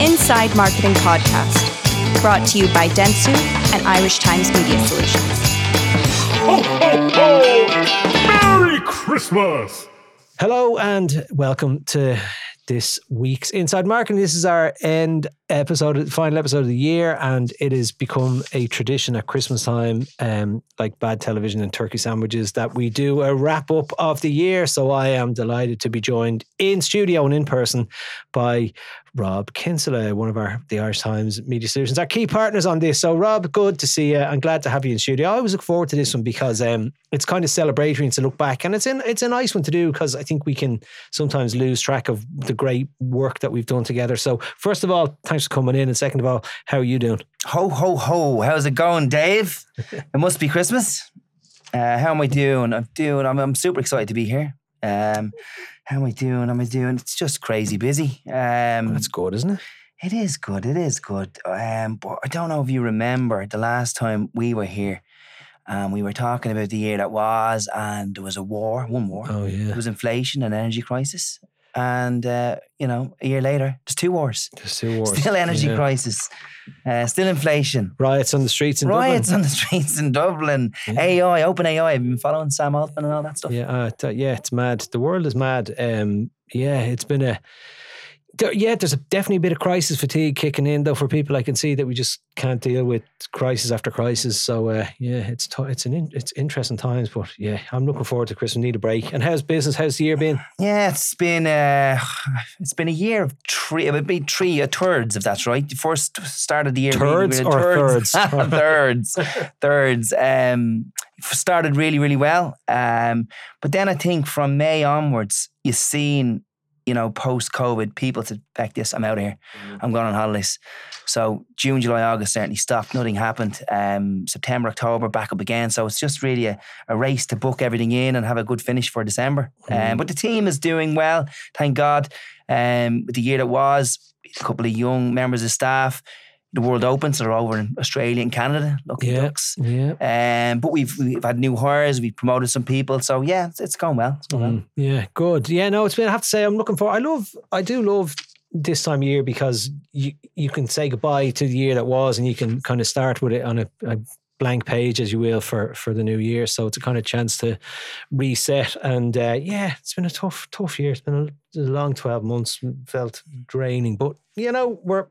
Inside Marketing Podcast, brought to you by Dentsu and Irish Times Media Solutions. Ho, ho, ho! Merry Christmas! Hello and welcome to this week's Inside Marketing. This is our end episode, final episode of the year, and it has become a tradition at Christmas time, um, like bad television and turkey sandwiches, that we do a wrap up of the year. So I am delighted to be joined in studio and in person by Rob Kinsella, one of our the Irish Times Media Solutions, our key partners on this. So Rob, good to see you. I'm glad to have you in studio. I always look forward to this one because um, it's kind of celebratory and to look back, and it's in it's a nice one to do because I think we can sometimes lose track of the great work that we've done together. So first of all, thanks for coming in, and second of all, how are you doing? Ho, ho, ho. How's it going, Dave? it must be Christmas. Uh, how am I doing? I'm doing, I'm, I'm super excited to be here. Um, how am I doing? Am I doing? It's just crazy busy. Um, That's good, isn't it? it is good. It is good. Um, but I don't know if you remember the last time we were here. Um, we were talking about the year that was, and there was a war, one war. Oh yeah, There was inflation and energy crisis. And, uh, you know, a year later, there's two wars. There's two wars. Still energy Yeah. crisis, uh, still inflation. Riots on the streets in Riots Dublin. on the streets in Dublin. Yeah. AI, OpenAI. I've been following Sam Altman and all that stuff? Yeah, uh, yeah, it's mad. The world is mad. Um, yeah, it's been a. there- Yeah, there's a, definitely a bit of crisis fatigue kicking in though for people. I can see that we just can't deal with crisis after crisis. So uh, yeah, it's t- it's an in- it's interesting times, but yeah, I'm looking forward to Christmas. Need a break. And how's business? How's the year been? Yeah, it's been uh, it's been a year of three, it would be three, uh, thirds if that's right. The first start of the year, Thirds really- or thirds, thirds, thirds. Um, started really, really well. Um, but then I think from May onwards, you've seen, you know, post COVID, people to back this. I'm out of here. I'm going on holidays. So June, July, August certainly stopped. Nothing happened. Um, September, October, back up again. So it's just really a, a race to book everything in and have a good finish for December. Um, but the team is doing well, thank God. Um, with the year that was, a couple of young members of staff. The World Opens are over in Australia and Canada. Lucky Yeah. ducks. Yeah. Um, but we've we've had new hires. We've promoted some people. So yeah, it's, it's going well. It's going well. Mm, yeah, good. Yeah, no, it's been. I have to say, I'm looking for. I love. I do love this time of year because you you can say goodbye to the year that was, and you can kind of start with it on a, a blank page, as you will, for for the new year. So it's a kind of chance to reset. And uh, yeah, it's been a tough tough year. It's been a, long twelve months. Felt draining, but you know we're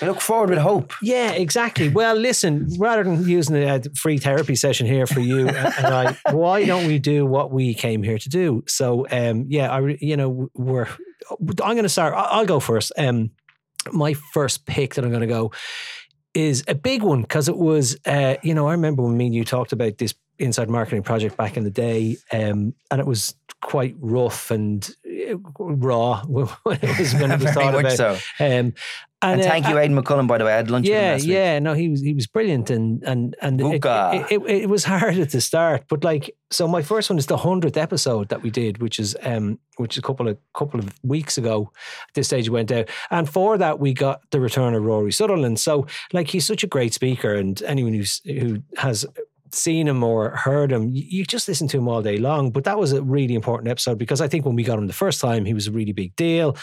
I look forward with hope. yeah, exactly. Well, listen, rather than using a free therapy session here for you and I, why don't we do what we came here to do? So, um, yeah, I, you know, we're, I'm going to start. I'll go first. Um, my first pick that I'm going to go is a big one because it was, uh, you know, I remember when me and you talked about this inside marketing project back in the day, um, and it was quite rough and uh, raw when it was when it was thought about. so. Um, And, uh, thank you, Aidan McCullum, by the way. I had lunch with him yeah, last week. yeah, no, he was he was brilliant, and and and it, it, it, it was hard at the start, but like, so my first one is the hundredth episode that we did, which is um, which is a couple of couple of weeks ago. At this stage, went out, and for that we got the return of Rory Sutherland. So, like, he's such a great speaker, and anyone who's who has seen him or heard him, you, just listen to him all day long. But that was a really important episode because I think when we got him the first time, he was a really big deal.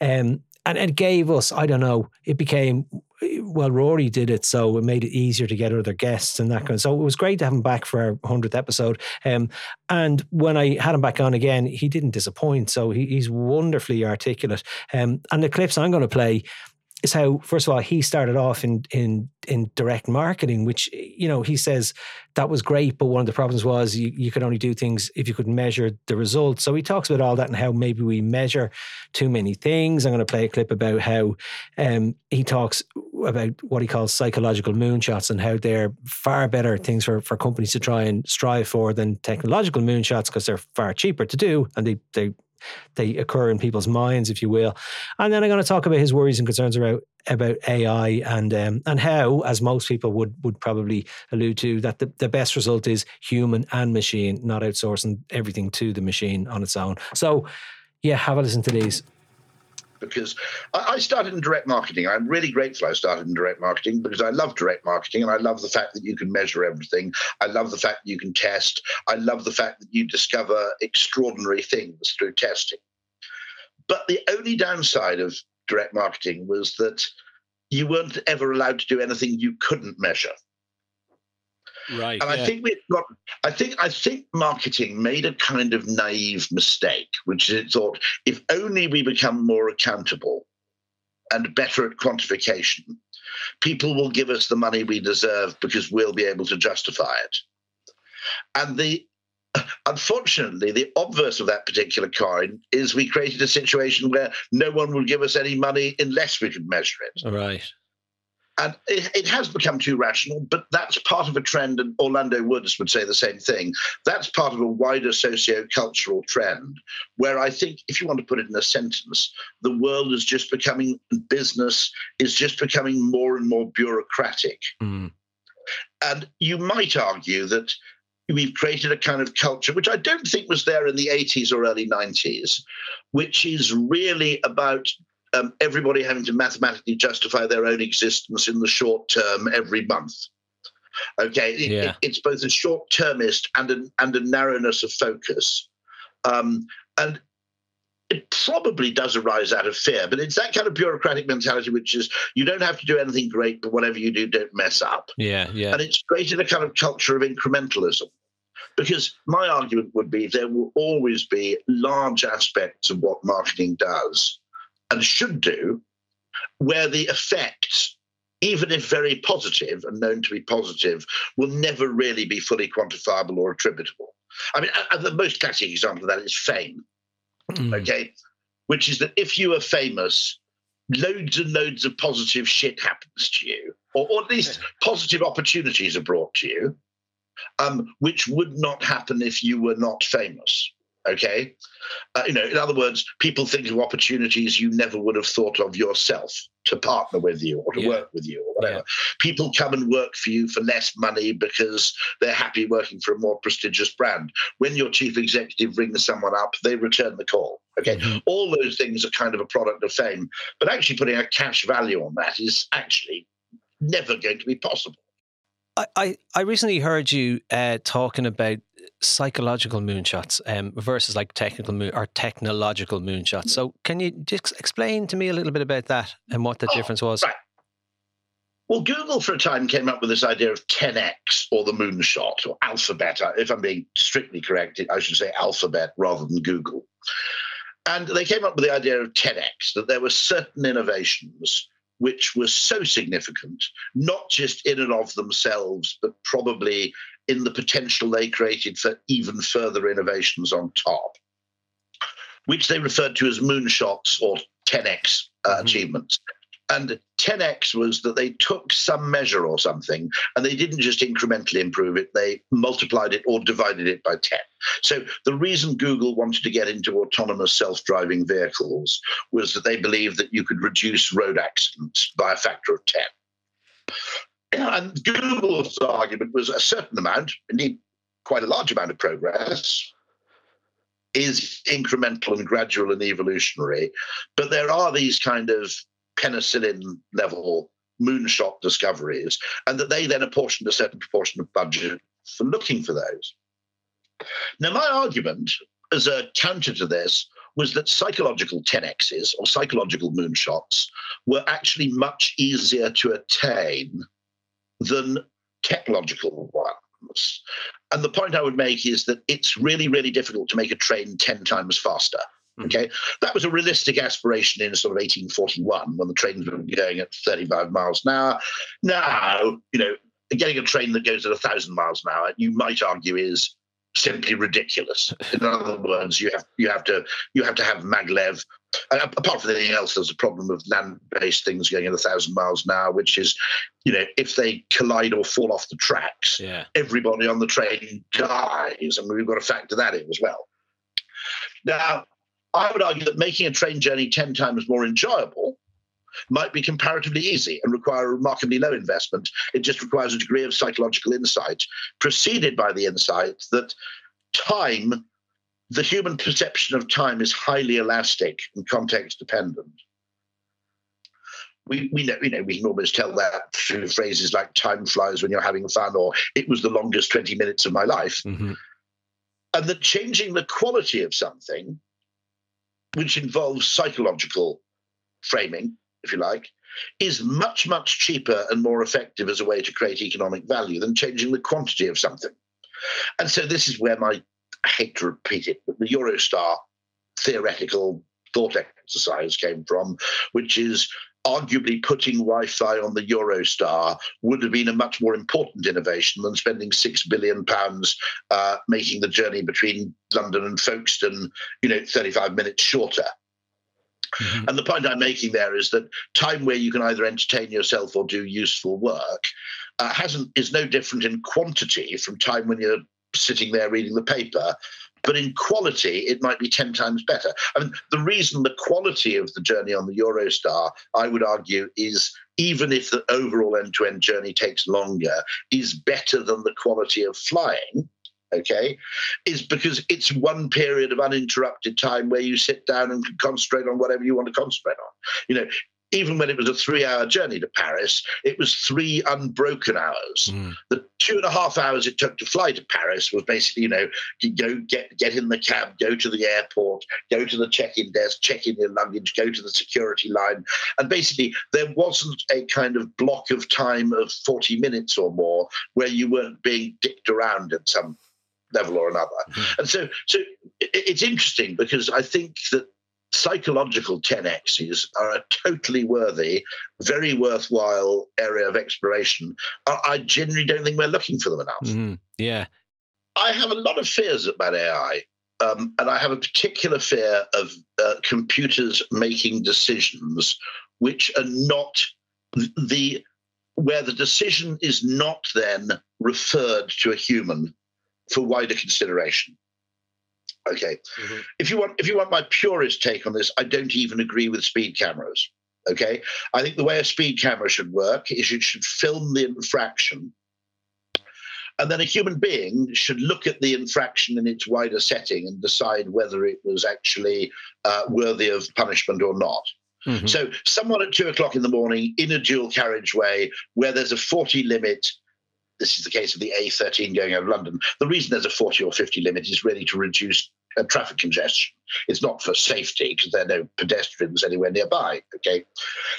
Um, and it gave us, I don't know, it became, well, Rory did it, so it made it easier to get other guests and that kind of. So it was great to have him back for our 100th episode. Um, and when I had him back on again, he didn't disappoint. So he, he's wonderfully articulate. Um, and the clips I'm going to play is how first of all he started off in in in direct marketing which you know he says that was great but one of the problems was you, you could only do things if you could measure the results. So he talks about all that and how maybe we measure too many things. I'm going to play a clip about how um, he talks about what he calls psychological moonshots and how they're far better things for, for companies to try and strive for than technological moonshots because they're far cheaper to do and they they they occur in people's minds, if you will. And then I'm going to talk about his worries and concerns about about AI and um, and how, as most people would would probably allude to, that the, the best result is human and machine, not outsourcing everything to the machine on its own. So, yeah, have a listen to these. Because I, started in direct marketing. I'm really grateful I started in direct marketing because I love direct marketing and I love the fact that you can measure everything. I love the fact that you can test. I love the fact that you discover extraordinary things through testing. But the only downside of direct marketing was that you weren't ever allowed to do anything you couldn't measure. Right. And I think we've got. I think I think marketing made a kind of naive mistake, which is it thought if only we become more accountable and better at quantification, people will give us the money we deserve because we'll be able to justify it. And the unfortunately, the obverse of that particular coin is we created a situation where no one will give us any money unless we can measure it. Right. And it, it, has become too rational, but that's part of a trend, and Orlando Woods would say the same thing. That's part of a wider socio-cultural trend where I think, if you want to put it in a sentence, the world is just becoming, business is just becoming more and more bureaucratic. Mm. And you might argue that we've created a kind of culture, which I don't think was there in the 80s or early 90s, which is really about um, everybody having to mathematically justify their own existence in the short term every month. Okay, Yeah. it- it's both a short termist and a, and a narrowness of focus. Um, and it probably does arise out of fear, but it's that kind of bureaucratic mentality, which is you don't have to do anything great, but whatever you do, don't mess up. Yeah. Yeah. And it's created a kind of culture of incrementalism. Because my argument would be there will always be large aspects of what marketing does and should do where the effects, even if very positive and known to be positive, will never really be fully quantifiable or attributable. I mean, the most classic example of that is fame Mm. okay? Which is that if you are famous, loads and loads of positive shit happens to you, or, or at least positive opportunities are brought to you, um, which would not happen if you were not famous. Okay, uh, you know, in other words, people think of opportunities you never would have thought of yourself to partner with you or to Yeah. work with you or whatever. People come and work for you for less money because they're happy working for a more prestigious brand when your chief executive rings someone up, they return the call. Okay. Mhm. All those things are kind of a product of fame, but actually putting a cash value on that is actually never going to be possible. I, I, I recently heard you uh, talking about psychological moonshots um, versus like technical moon or technological moonshots. So can you just explain to me a little bit about that and what the Oh, difference was? right. Well, Google for a time came up with this idea of 10x or the moonshot or alphabet. Uh, If I'm being strictly correct, I should say alphabet rather than Google. And they came up with the idea of 10x, that there were certain innovations which were so significant, not just in and of themselves, but probably in the potential they created for even further innovations on top, which they referred to as moonshots or 10x uh, Mhm. achievements. And 10x was that they took some measure or something and they didn't just incrementally improve it, they multiplied it or divided it by 10. So the reason Google wanted to get into autonomous self driving vehicles was that they believed that you could reduce road accidents by a factor of 10. And Google's argument was a certain amount, indeed quite a large amount of progress, is incremental and gradual and evolutionary. But there are these kind of penicillin level moonshot discoveries, and that they then apportioned a certain proportion of budget for looking for those. Now, my argument as a counter to this was that psychological 10x's or psychological moonshots were actually much easier to attain than technological ones. And the point I would make is that it's really, really difficult to make a train 10 times faster. Hmm. Okay, that was a realistic aspiration in sort of 1841 when the trains were going at 35 miles an hour. Now, you know, getting a train that goes at 1,000 miles an hour, you might argue is simply ridiculous. In other words, you have you have to you have to have maglev. Uh, apart from anything else, there's a problem of land-based things going at a thousand miles an hour, which is, you know, if they collide or fall off the tracks, Yeah. everybody on the train dies, and we've got to factor that in as well. Now, I would argue that making a train journey 10 times more enjoyable might be comparatively easy and require a remarkably low investment. It just requires a degree of psychological insight, preceded by the insight that time, the human perception of time, is highly elastic and context dependent. We, we know, you know, we can almost tell that through phrases like time flies when you're having fun or it was the longest 20 minutes of my life hmm and that changing the quality of something, which involves psychological framing, if you like, is much, much cheaper and more effective as a way to create economic value than changing the quantity of something. And so this is where my, I hate to repeat it, but the Eurostar theoretical thought exercise came from, which is arguably putting Wi-Fi on the Eurostar would have been a much more important innovation than spending six billion pounds uh, making the journey between London and Folkestone, you know, 35 minutes shorter. Mm-hmm. And the point I'm making there is that time where you can either entertain yourself or do useful work uh, hasn't is no different in quantity from time when you're sitting there reading the paper but in quality, it might be 10 times better. I mean, the reason the quality of the journey on the Eurostar, I would argue, is even if the overall end to end journey takes longer, is better than the quality of flying. Okay, is because it's one period of uninterrupted time where you sit down and can concentrate on whatever you want to concentrate on. You know, even when it was a three hour journey to Paris, it was three unbroken hours. Mm. The two and a half hours it took to fly to Paris was basically, you know, go get get in the cab, go to the airport, go to the check-in desk, check in your luggage, go to the security line. And basically there wasn't a kind of block of time of 40 minutes or more where you weren't being dicked around at some level or another. Mm-hmm. And so so it's interesting because I think that psychological 10x's are a totally worthy, very worthwhile area of exploration. I, generally don't think we're looking for them enough. Mm-hmm. Yeah. I have a lot of fears about AI. Um, and I have a particular fear of uh, computers making decisions which are not the where the decision is not then referred to a human for wider consideration. Okay. Mm-hmm. If you want if you want my purest take on this, I don't even agree with speed cameras. Okay. I think the way a speed camera should work is it should film the infraction. And then a human being should look at the infraction in its wider setting and decide whether it was actually uh, worthy of punishment or not. Mm-hmm. So, someone at two o'clock in the morning in a dual carriageway where there's a 40 limit this is the case of the A13 going over London. The reason there's a 40 or 50 limit is really to reduce uh, traffic congestion. It's not for safety because there are no pedestrians anywhere nearby. Okay.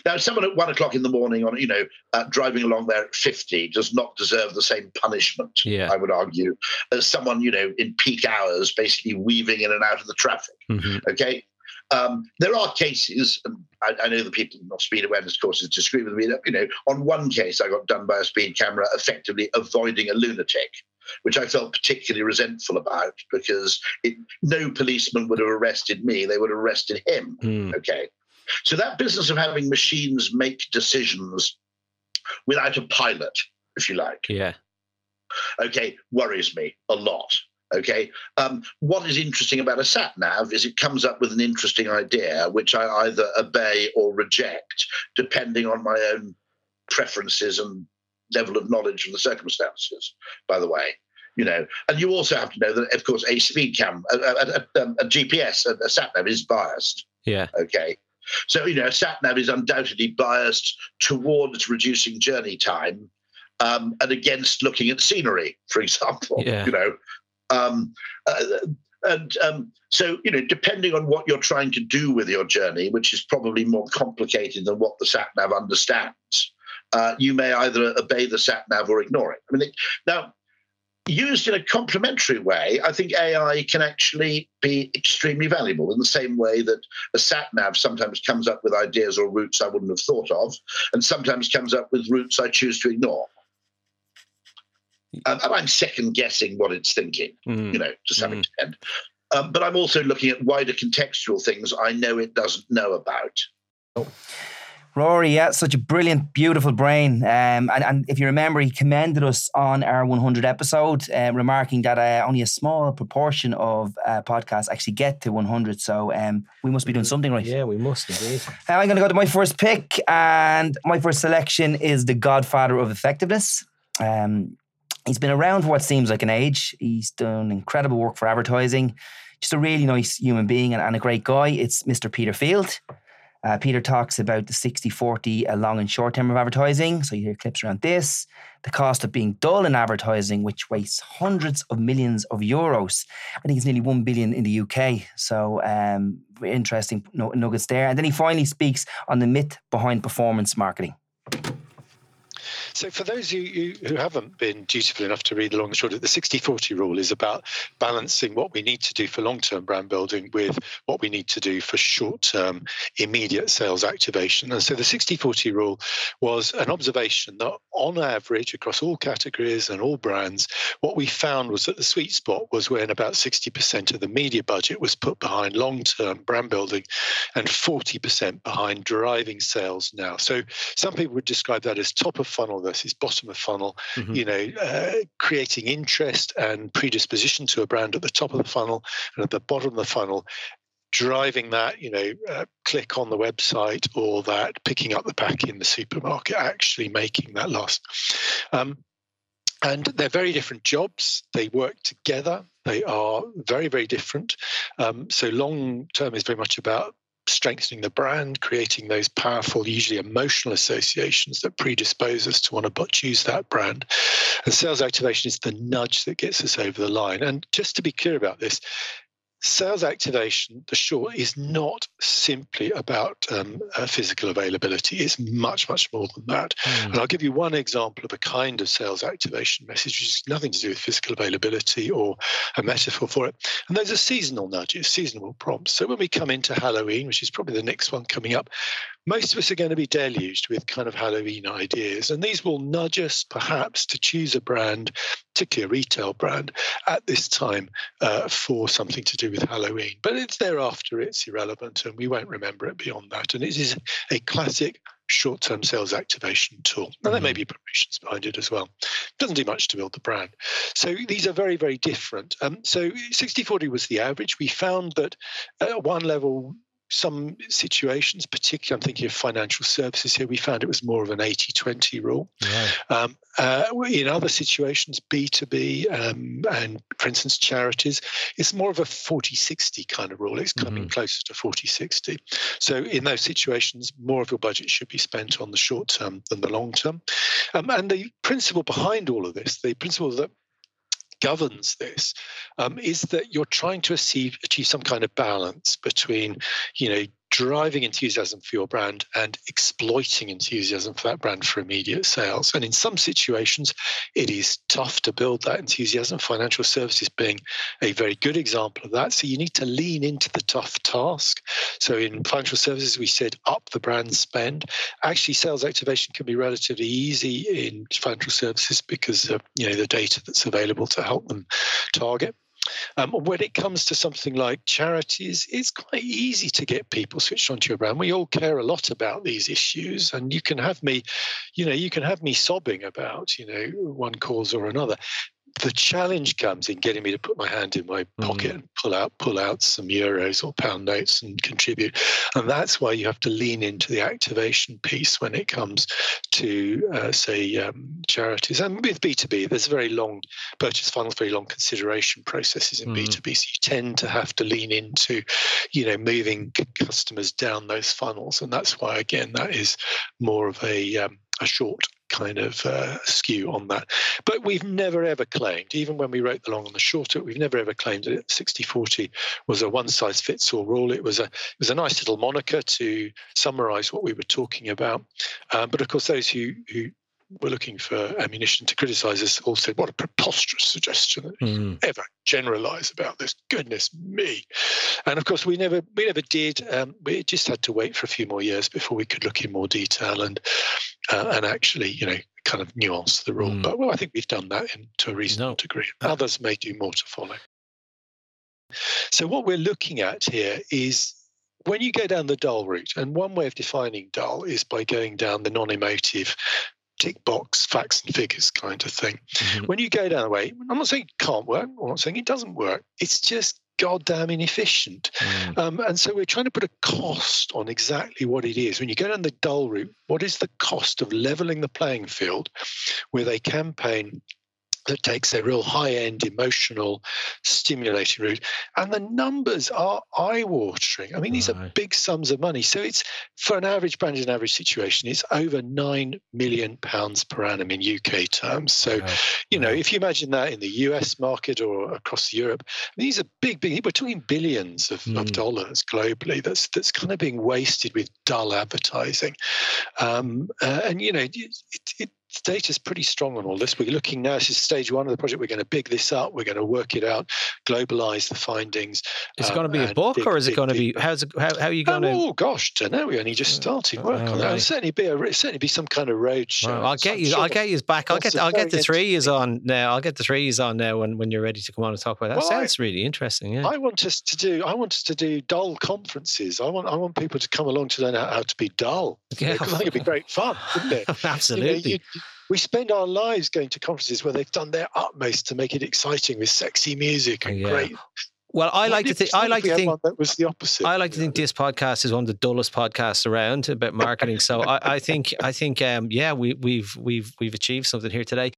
Now, someone at one o'clock in the morning on, you know, uh, driving along there at 50 does not deserve the same punishment, yeah. I would argue, as someone, you know, in peak hours basically weaving in and out of the traffic. Mm-hmm. Okay. Um, there are cases, and I, I, know the people of speed awareness courses disagree with me. That, you know, on one case, I got done by a speed camera, effectively avoiding a lunatic, which I felt particularly resentful about because it, no policeman would have arrested me; they would have arrested him. Mm. Okay, so that business of having machines make decisions without a pilot, if you like, yeah, okay, worries me a lot. Okay. Um, what is interesting about a sat nav is it comes up with an interesting idea, which I either obey or reject, depending on my own preferences and level of knowledge of the circumstances, by the way. You know, and you also have to know that, of course, a speed cam, a, a, a, a GPS, a, sat nav is biased. Yeah. Okay. So, you know, a sat nav is undoubtedly biased towards reducing journey time um, and against looking at scenery, for example. Yeah. You know, um, uh, and um, so, you know, depending on what you're trying to do with your journey, which is probably more complicated than what the sat nav understands, uh, you may either obey the sat nav or ignore it. I mean, it, now, used in a complementary way, I think AI can actually be extremely valuable in the same way that a sat nav sometimes comes up with ideas or routes I wouldn't have thought of, and sometimes comes up with routes I choose to ignore and, and I'm second guessing what it's thinking, mm. you know, to some mm. extent. Um, but I'm also looking at wider contextual things I know it doesn't know about. Oh. Rory, yeah, such a brilliant, beautiful brain. Um, and, and if you remember, he commended us on our 100 episode, uh, remarking that uh, only a small proportion of uh, podcasts actually get to 100. So um, we must be doing something right. Yeah, we must indeed. Now I'm going to go to my first pick, and my first selection is The Godfather of Effectiveness. Um, He's been around for what seems like an age. He's done incredible work for advertising. Just a really nice human being and, and a great guy. It's Mr. Peter Field. Uh, Peter talks about the 60 40 uh, long and short term of advertising. So you hear clips around this. The cost of being dull in advertising, which wastes hundreds of millions of euros. I think it's nearly 1 billion in the UK. So um, interesting nuggets there. And then he finally speaks on the myth behind performance marketing. So, for those of you who haven't been dutiful enough to read the long and short, the 60 40 rule is about balancing what we need to do for long term brand building with what we need to do for short term immediate sales activation. And so, the 60 40 rule was an observation that on average, across all categories and all brands, what we found was that the sweet spot was when about 60% of the media budget was put behind long term brand building and 40% behind driving sales now. So, some people would describe that as top of funnel versus bottom of funnel, mm-hmm. you know, uh, creating interest and predisposition to a brand at the top of the funnel and at the bottom of the funnel, driving that, you know, uh, click on the website or that picking up the pack in the supermarket, actually making that last. Um, and they're very different jobs. They work together. They are very, very different. Um, so long term is very much about strengthening the brand, creating those powerful, usually emotional associations that predispose us to want to choose that brand. And sales activation is the nudge that gets us over the line. And just to be clear about this, sales activation, the short, is not simply about um, uh, physical availability. It's much, much more than that. Mm. And I'll give you one example of a kind of sales activation message, which has nothing to do with physical availability or a metaphor for it. And those are seasonal nudges, seasonal prompts. So when we come into Halloween, which is probably the next one coming up, most of us are going to be deluged with kind of Halloween ideas. And these will nudge us perhaps to choose a brand, particularly a retail brand, at this time uh, for something to do with Halloween. But it's thereafter, it's irrelevant, and we won't remember it beyond that. And it is a classic short term sales activation tool. And there may mm-hmm. be promotions behind it as well. Doesn't do much to build the brand. So these are very, very different. Um, so 60 40 was the average. We found that at one level, some situations, particularly I'm thinking of financial services here, we found it was more of an 80 20 rule. Right. Um, uh, in other situations, B2B um, and, for instance, charities, it's more of a 40 60 kind of rule. It's coming mm-hmm. closer to 40 60. So, in those situations, more of your budget should be spent on the short term than the long term. Um, and the principle behind all of this, the principle that governs this um, is that you're trying to achieve, achieve some kind of balance between, you know, driving enthusiasm for your brand and exploiting enthusiasm for that brand for immediate sales. And in some situations, it is tough to build that enthusiasm, financial services being a very good example of that. So you need to lean into the tough task. So in financial services, we said up the brand spend. Actually, sales activation can be relatively easy in financial services because of you know the data that's available to help them target. Um, when it comes to something like charities, it's quite easy to get people switched onto your brand. We all care a lot about these issues, and you can have me, you know, you can have me sobbing about, you know, one cause or another the challenge comes in getting me to put my hand in my pocket mm. and pull out pull out some euros or pound notes and contribute and that's why you have to lean into the activation piece when it comes to uh, say um, charities and with b2b there's very long purchase funnels very long consideration processes in mm. b2b so you tend to have to lean into you know moving customers down those funnels and that's why again that is more of a um, a short kind of uh, skew on that. But we've never ever claimed, even when we wrote the long and the short, we've never ever claimed that 60 40 was a one size fits all rule. It was a it was a nice little moniker to summarize what we were talking about. Um, but of course, those who who were looking for ammunition to criticize us all said, What a preposterous suggestion that mm. ever generalize about this. Goodness me. And of course, we never we never did. Um, we just had to wait for a few more years before we could look in more detail and uh, and actually, you know, kind of nuance the rule. Mm. But well, I think we've done that in, to a reasonable no. degree. Others may do more to follow. So what we're looking at here is when you go down the dull route, and one way of defining dull is by going down the non-emotive tick box facts and figures kind of thing. Mm-hmm. When you go down the way, I'm not saying it can't work. I'm not saying it doesn't work. It's just goddamn inefficient. Mm. Um, and so we're trying to put a cost on exactly what it is. When you go down the dull route, what is the cost of leveling the playing field with a campaign that takes a real high end emotional stimulating route and the numbers are eye watering i mean these are big sums of money so it's for an average brand in an average situation it's over 9 million pounds per annum in uk terms so Wow. you know Wow. if you imagine that in the us market or across europe these are big big we're talking billions of, of Mm. dollars globally that's that's kind of being wasted with dull advertising um, uh, and you know it, it, it data's pretty strong on all this we're looking now this is stage one of the project we're going to big this up we're going to work it out globalize the findings Is it um, going to be a book or is it going to be, how's it, how, how are you going to? Oh gosh, don't know. We only just started work oh, on that. right. It'll certainly be a it'll certainly be some kind of road show. Well, I'll get I'm you. sure I'll get you back. I'll get. I'll get the very threes on now. I'll get the threes on now when, when you're ready to come on and talk about that. Well, I- Sounds really interesting. Yeah. I want us to do. I want us to do dull conferences. I want. I want people to come along to learn how, how to be dull. Yeah. because I think it'd be great fun, wouldn't it? You know, Absolutely. you- we spend our lives going to conferences where they've done their utmost to make it exciting with sexy music and Yeah. great. well, I like to think. I like to think. that was the opposite. I like to think this podcast is one of the dullest podcasts around about marketing. So I, I think I think um, yeah, we, we've we've we've achieved something here today.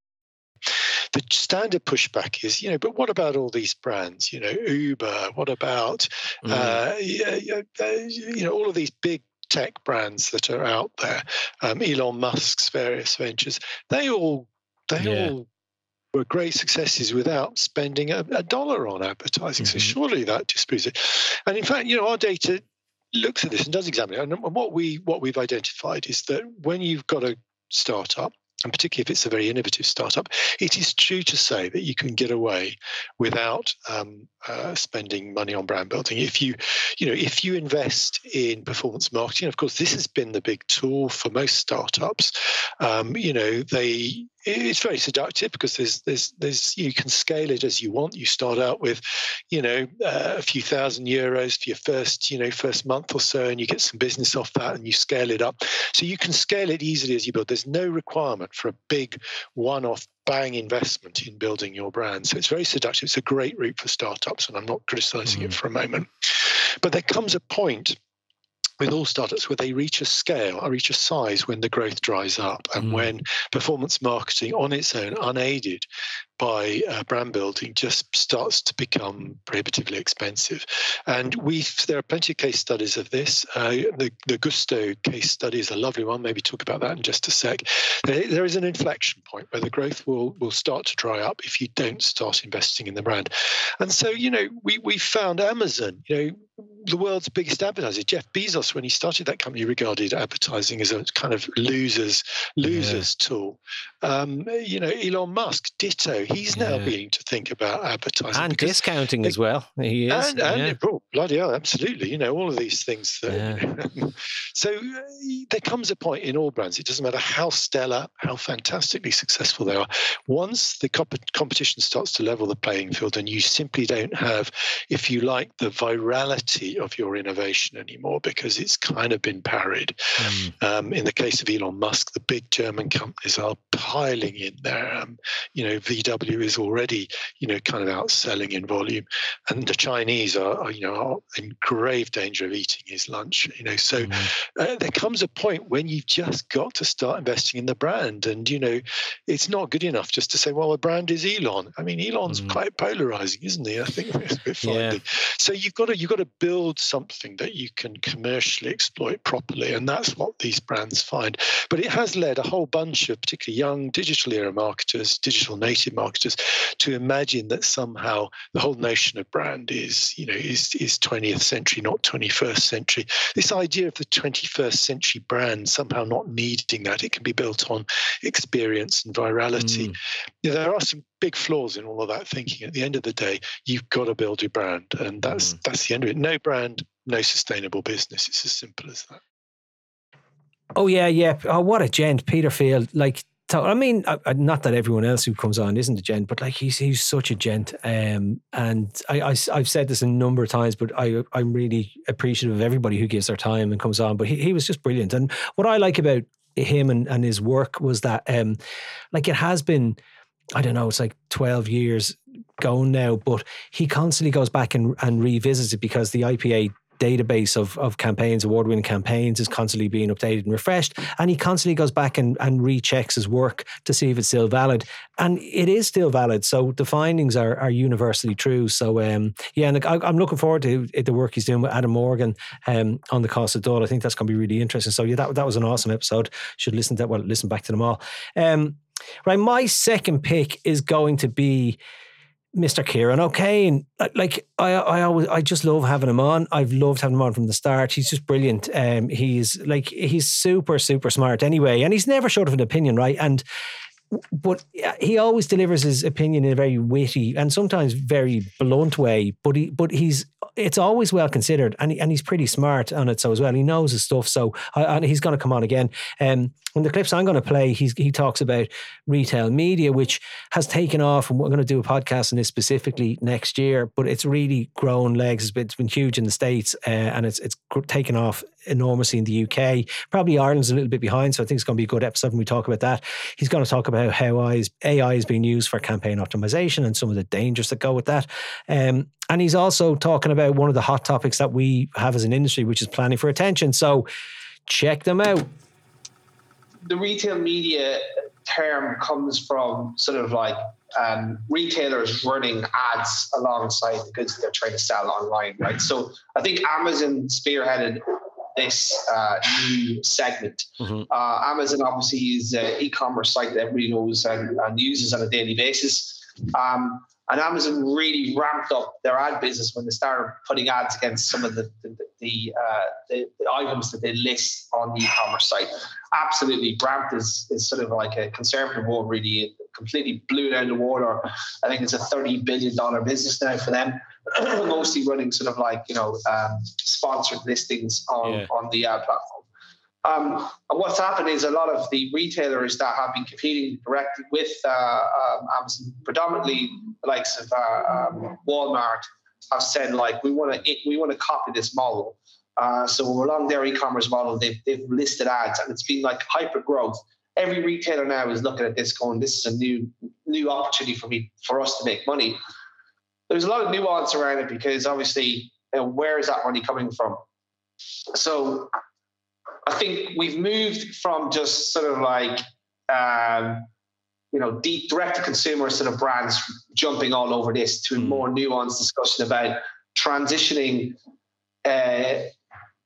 the standard pushback is, you know, but what about all these brands? You know, Uber. What about Mm. uh, uh, you know all of these big tech brands that are out there? Um, Elon Musk's various ventures. They all they Yeah. all were great successes without spending a, a dollar on advertising. So Mhm. surely that disproves it. And in fact, you know, our data looks at this and does examine it. And what we what we've identified is that when you've got a startup, and particularly if it's a very innovative startup, it is true to say that you can get away without um, uh, spending money on brand building. If you, you know, if you invest in performance marketing, of course, this has been the big tool for most startups. Um, you know, they it's very seductive because there's there's there's you can scale it as you want. You start out with, you know, uh, a few thousand euros for your first, you know, first month or so, and you get some business off that, and you scale it up. So you can scale it easily as you build. There's no requirement for a big one-off bang investment in building your brand. So it's very seductive. It's a great route for startups, and I'm not criticizing it for a moment. But there comes a point with all startups where they reach a scale or reach a size when the growth dries up and Mm. when performance marketing on its own, unaided by uh, brand building, just starts to become prohibitively expensive. And we there are plenty of case studies of this. Uh, the, the Gusto case study is a lovely one. Maybe talk about that in just a sec. There, there is an inflection point where the growth will will start to dry up if you don't start investing in the brand. And so, you know, we we found Amazon, you know, the world's biggest advertiser, Jeff Bezos, when he started that company, regarded advertising as a kind of losers losers tool. Um, you know, Elon Musk, ditto. He's now Yeah. beginning to think about advertising and discounting as well. He is. and, and yeah. oh, bloody hell, absolutely. You know, all of these things. That, so uh, there comes a point in all brands, it doesn't matter how stellar, how fantastically successful they are. Once the comp- competition starts to level the playing field and you simply don't have, if you like, the virality of your innovation anymore because it's kind of been parried. Mm. Um, in the case of Elon Musk, the big German companies are piling in there. Um, you know, VW is already, you know, kind of outselling in volume, and the Chinese are, are you know, are in grave danger of eating his lunch. You know, so Mm. uh, there comes a point when you've just got to start investing in the brand, and you know, it's not good enough just to say, well, the brand is Elon. I mean, Elon's Mm. quite polarizing, isn't he? I think it's a bit Yeah. So you've got to you've got to build something that you can commercially exploit properly, and that's what these brands find. But it has led a whole bunch of particularly young digital era marketers, digital native marketers, to imagine that somehow the whole notion of brand is you know is is 20th century, not 21st century. This idea of the 21st century brand somehow not needing that; it can be built on experience and virality. Mm. There are some big flaws in all of that thinking. At the end of the day, you've got to build your brand, and that's that's the end of it. No brand, no sustainable business. It's as simple as that. Oh yeah, yeah. Oh, what a gent, Peter Field. Like, I mean, not that everyone else who comes on isn't a gent, but like he's he's such a gent. Um, and I, I have said this a number of times, but I I'm really appreciative of everybody who gives their time and comes on. But he, he was just brilliant. And what I like about him and, and his work was that, um, like it has been, I don't know, it's like twelve years gone now, but he constantly goes back and and revisits it because the IPA database of, of campaigns, award winning campaigns, is constantly being updated and refreshed. And he constantly goes back and, and rechecks his work to see if it's still valid. And it is still valid. So the findings are, are universally true. So, um, yeah, and I, am looking forward to the work he's doing with Adam Morgan um, on the cost of dull. I think that's going to be really interesting. So, yeah, that, that was an awesome episode. Should listen to that. Well, listen back to them all. Um, right. My second pick is going to be Mr. Kieran O'Kane. Like I, I always, I just love having him on. I've loved having him on from the start. He's just brilliant. Um, he's like he's super, super smart anyway, and he's never short of an opinion, right? And but he always delivers his opinion in a very witty and sometimes very blunt way. But he, but he's it's always well considered, and he, and he's pretty smart on it. So as well, he knows his stuff. So and he's going to come on again. Um, in the clips I'm going to play, he's he talks about retail media, which has taken off, and we're going to do a podcast on this specifically next year. But it's really grown legs. It's been, it's been huge in the states, uh, and it's it's taken off enormously in the UK. Probably Ireland's a little bit behind, so I think it's going to be a good episode when we talk about that. He's going to talk about how AI is being used for campaign optimization and some of the dangers that go with that. Um, and he's also talking about one of the hot topics that we have as an industry, which is planning for attention. So check them out. The retail media term comes from sort of like um, retailers running ads alongside the goods they're trying to sell online, right? So I think Amazon spearheaded this uh, new segment. Mm-hmm. Uh, Amazon obviously is an e-commerce site that everybody knows and, and uses on a daily basis. Um, and Amazon really ramped up their ad business when they started putting ads against some of the the, the, uh, the, the items that they list on the e-commerce site. Absolutely, ramped is, is sort of like a conservative word, really. It completely blew down the water. I think it's a $30 billion business now for them, mostly running sort of like, you know, um, sponsored listings on, yeah. on the ad platform. Um, what's happened is a lot of the retailers that have been competing directly with uh, um, Amazon, predominantly the likes of uh, um, Walmart, have said like we want to we want to copy this model. Uh, so along their e-commerce model, they've they've listed ads, and it's been like hyper growth. Every retailer now is looking at this, going, "This is a new new opportunity for me for us to make money." There's a lot of nuance around it because obviously, you know, where is that money coming from? So I think we've moved from just sort of like um, you know deep direct to consumer sort of brands jumping all over this to a hmm. more nuanced discussion about transitioning uh,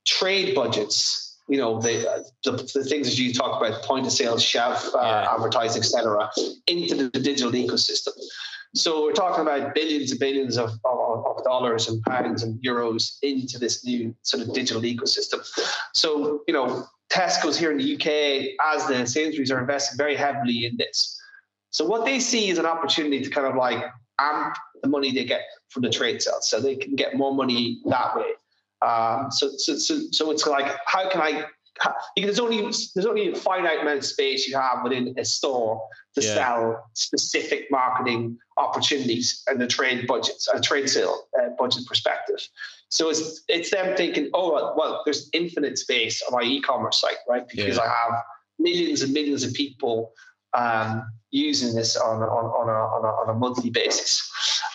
trade budgets. You know the, the, the things that you talk about, point of sale, shelf uh, yeah. advertising, etc., into the digital ecosystem. So we're talking about billions and billions of, of, dollars and pounds and euros into this new sort of digital ecosystem. So, you know, Tesco's here in the UK, as the Sainsbury's are investing very heavily in this. So what they see is an opportunity to kind of like amp the money they get from the trade sales. So they can get more money that way. Um, so, so, so, so it's like, how can I there's only there's only a finite amount of space you have within a store to yeah. sell specific marketing opportunities and the trade budgets, a trade sale uh, budget perspective. So it's it's them thinking, oh well, there's infinite space on my e-commerce site, right? Because yeah. I have millions and millions of people um, using this on on on a, on a, on a monthly basis.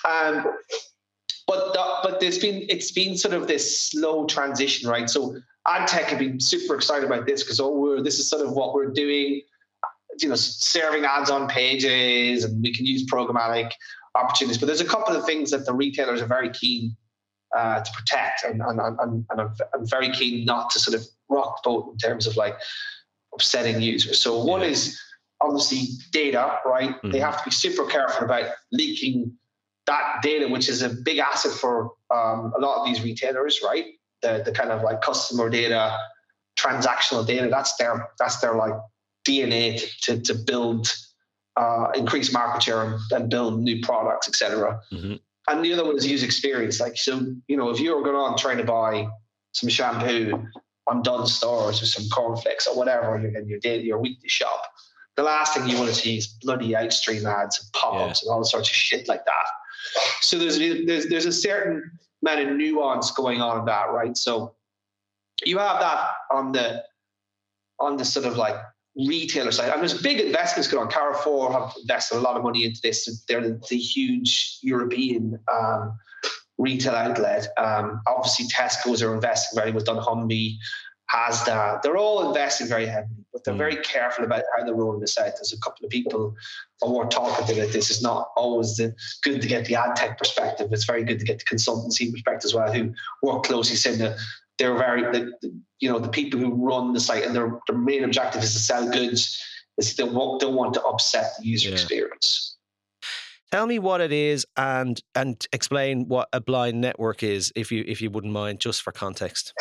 Um, but the, but there's been it's been sort of this slow transition, right? So ad tech have been super excited about this because oh, we're this is sort of what we're doing, you know, serving ads on pages, and we can use programmatic opportunities. But there's a couple of things that the retailers are very keen uh, to protect, and and, and, and I'm, I'm, very keen not to sort of rock the boat in terms of like upsetting users. So one is obviously data, right? Mm-hmm. They have to be super careful about leaking that data, which is a big asset for um, a lot of these retailers, right? The the kind of like customer data, transactional data. That's their that's their like DNA to to build, uh, increase market share and, build new products, etc. Mm-hmm. And the other one is user experience. Like so, you know, if you're going on trying to buy some shampoo on Dunnes Stores or some cornflakes or whatever you're in your daily your weekly shop, the last thing you want to see is bloody outstream ads and pop-ups yeah. and all sorts of shit like that. So there's there's there's a certain amount of nuance going on in that, right? So you have that on the on the sort of like retailer side, and there's big investments going on. Carrefour have invested a lot of money into this. They're the, the huge European um, retail outlet. Um, obviously, Tesco's are investing very much. Dunnhumby, Asda, they're all investing very heavily, but they're Mm. very careful about how they're rolling this out. There's a couple of people who are talking that this is not always the, good to get the ad tech perspective. It's very good to get the consultancy perspective as well, who work closely saying that they're very, the, the- you know, the people who run the site and their, their main objective is to sell goods. Is they won't, don't want to upset the user Yeah. experience. Tell me what it is and and explain what a blind network is, if you if you wouldn't mind, just for context.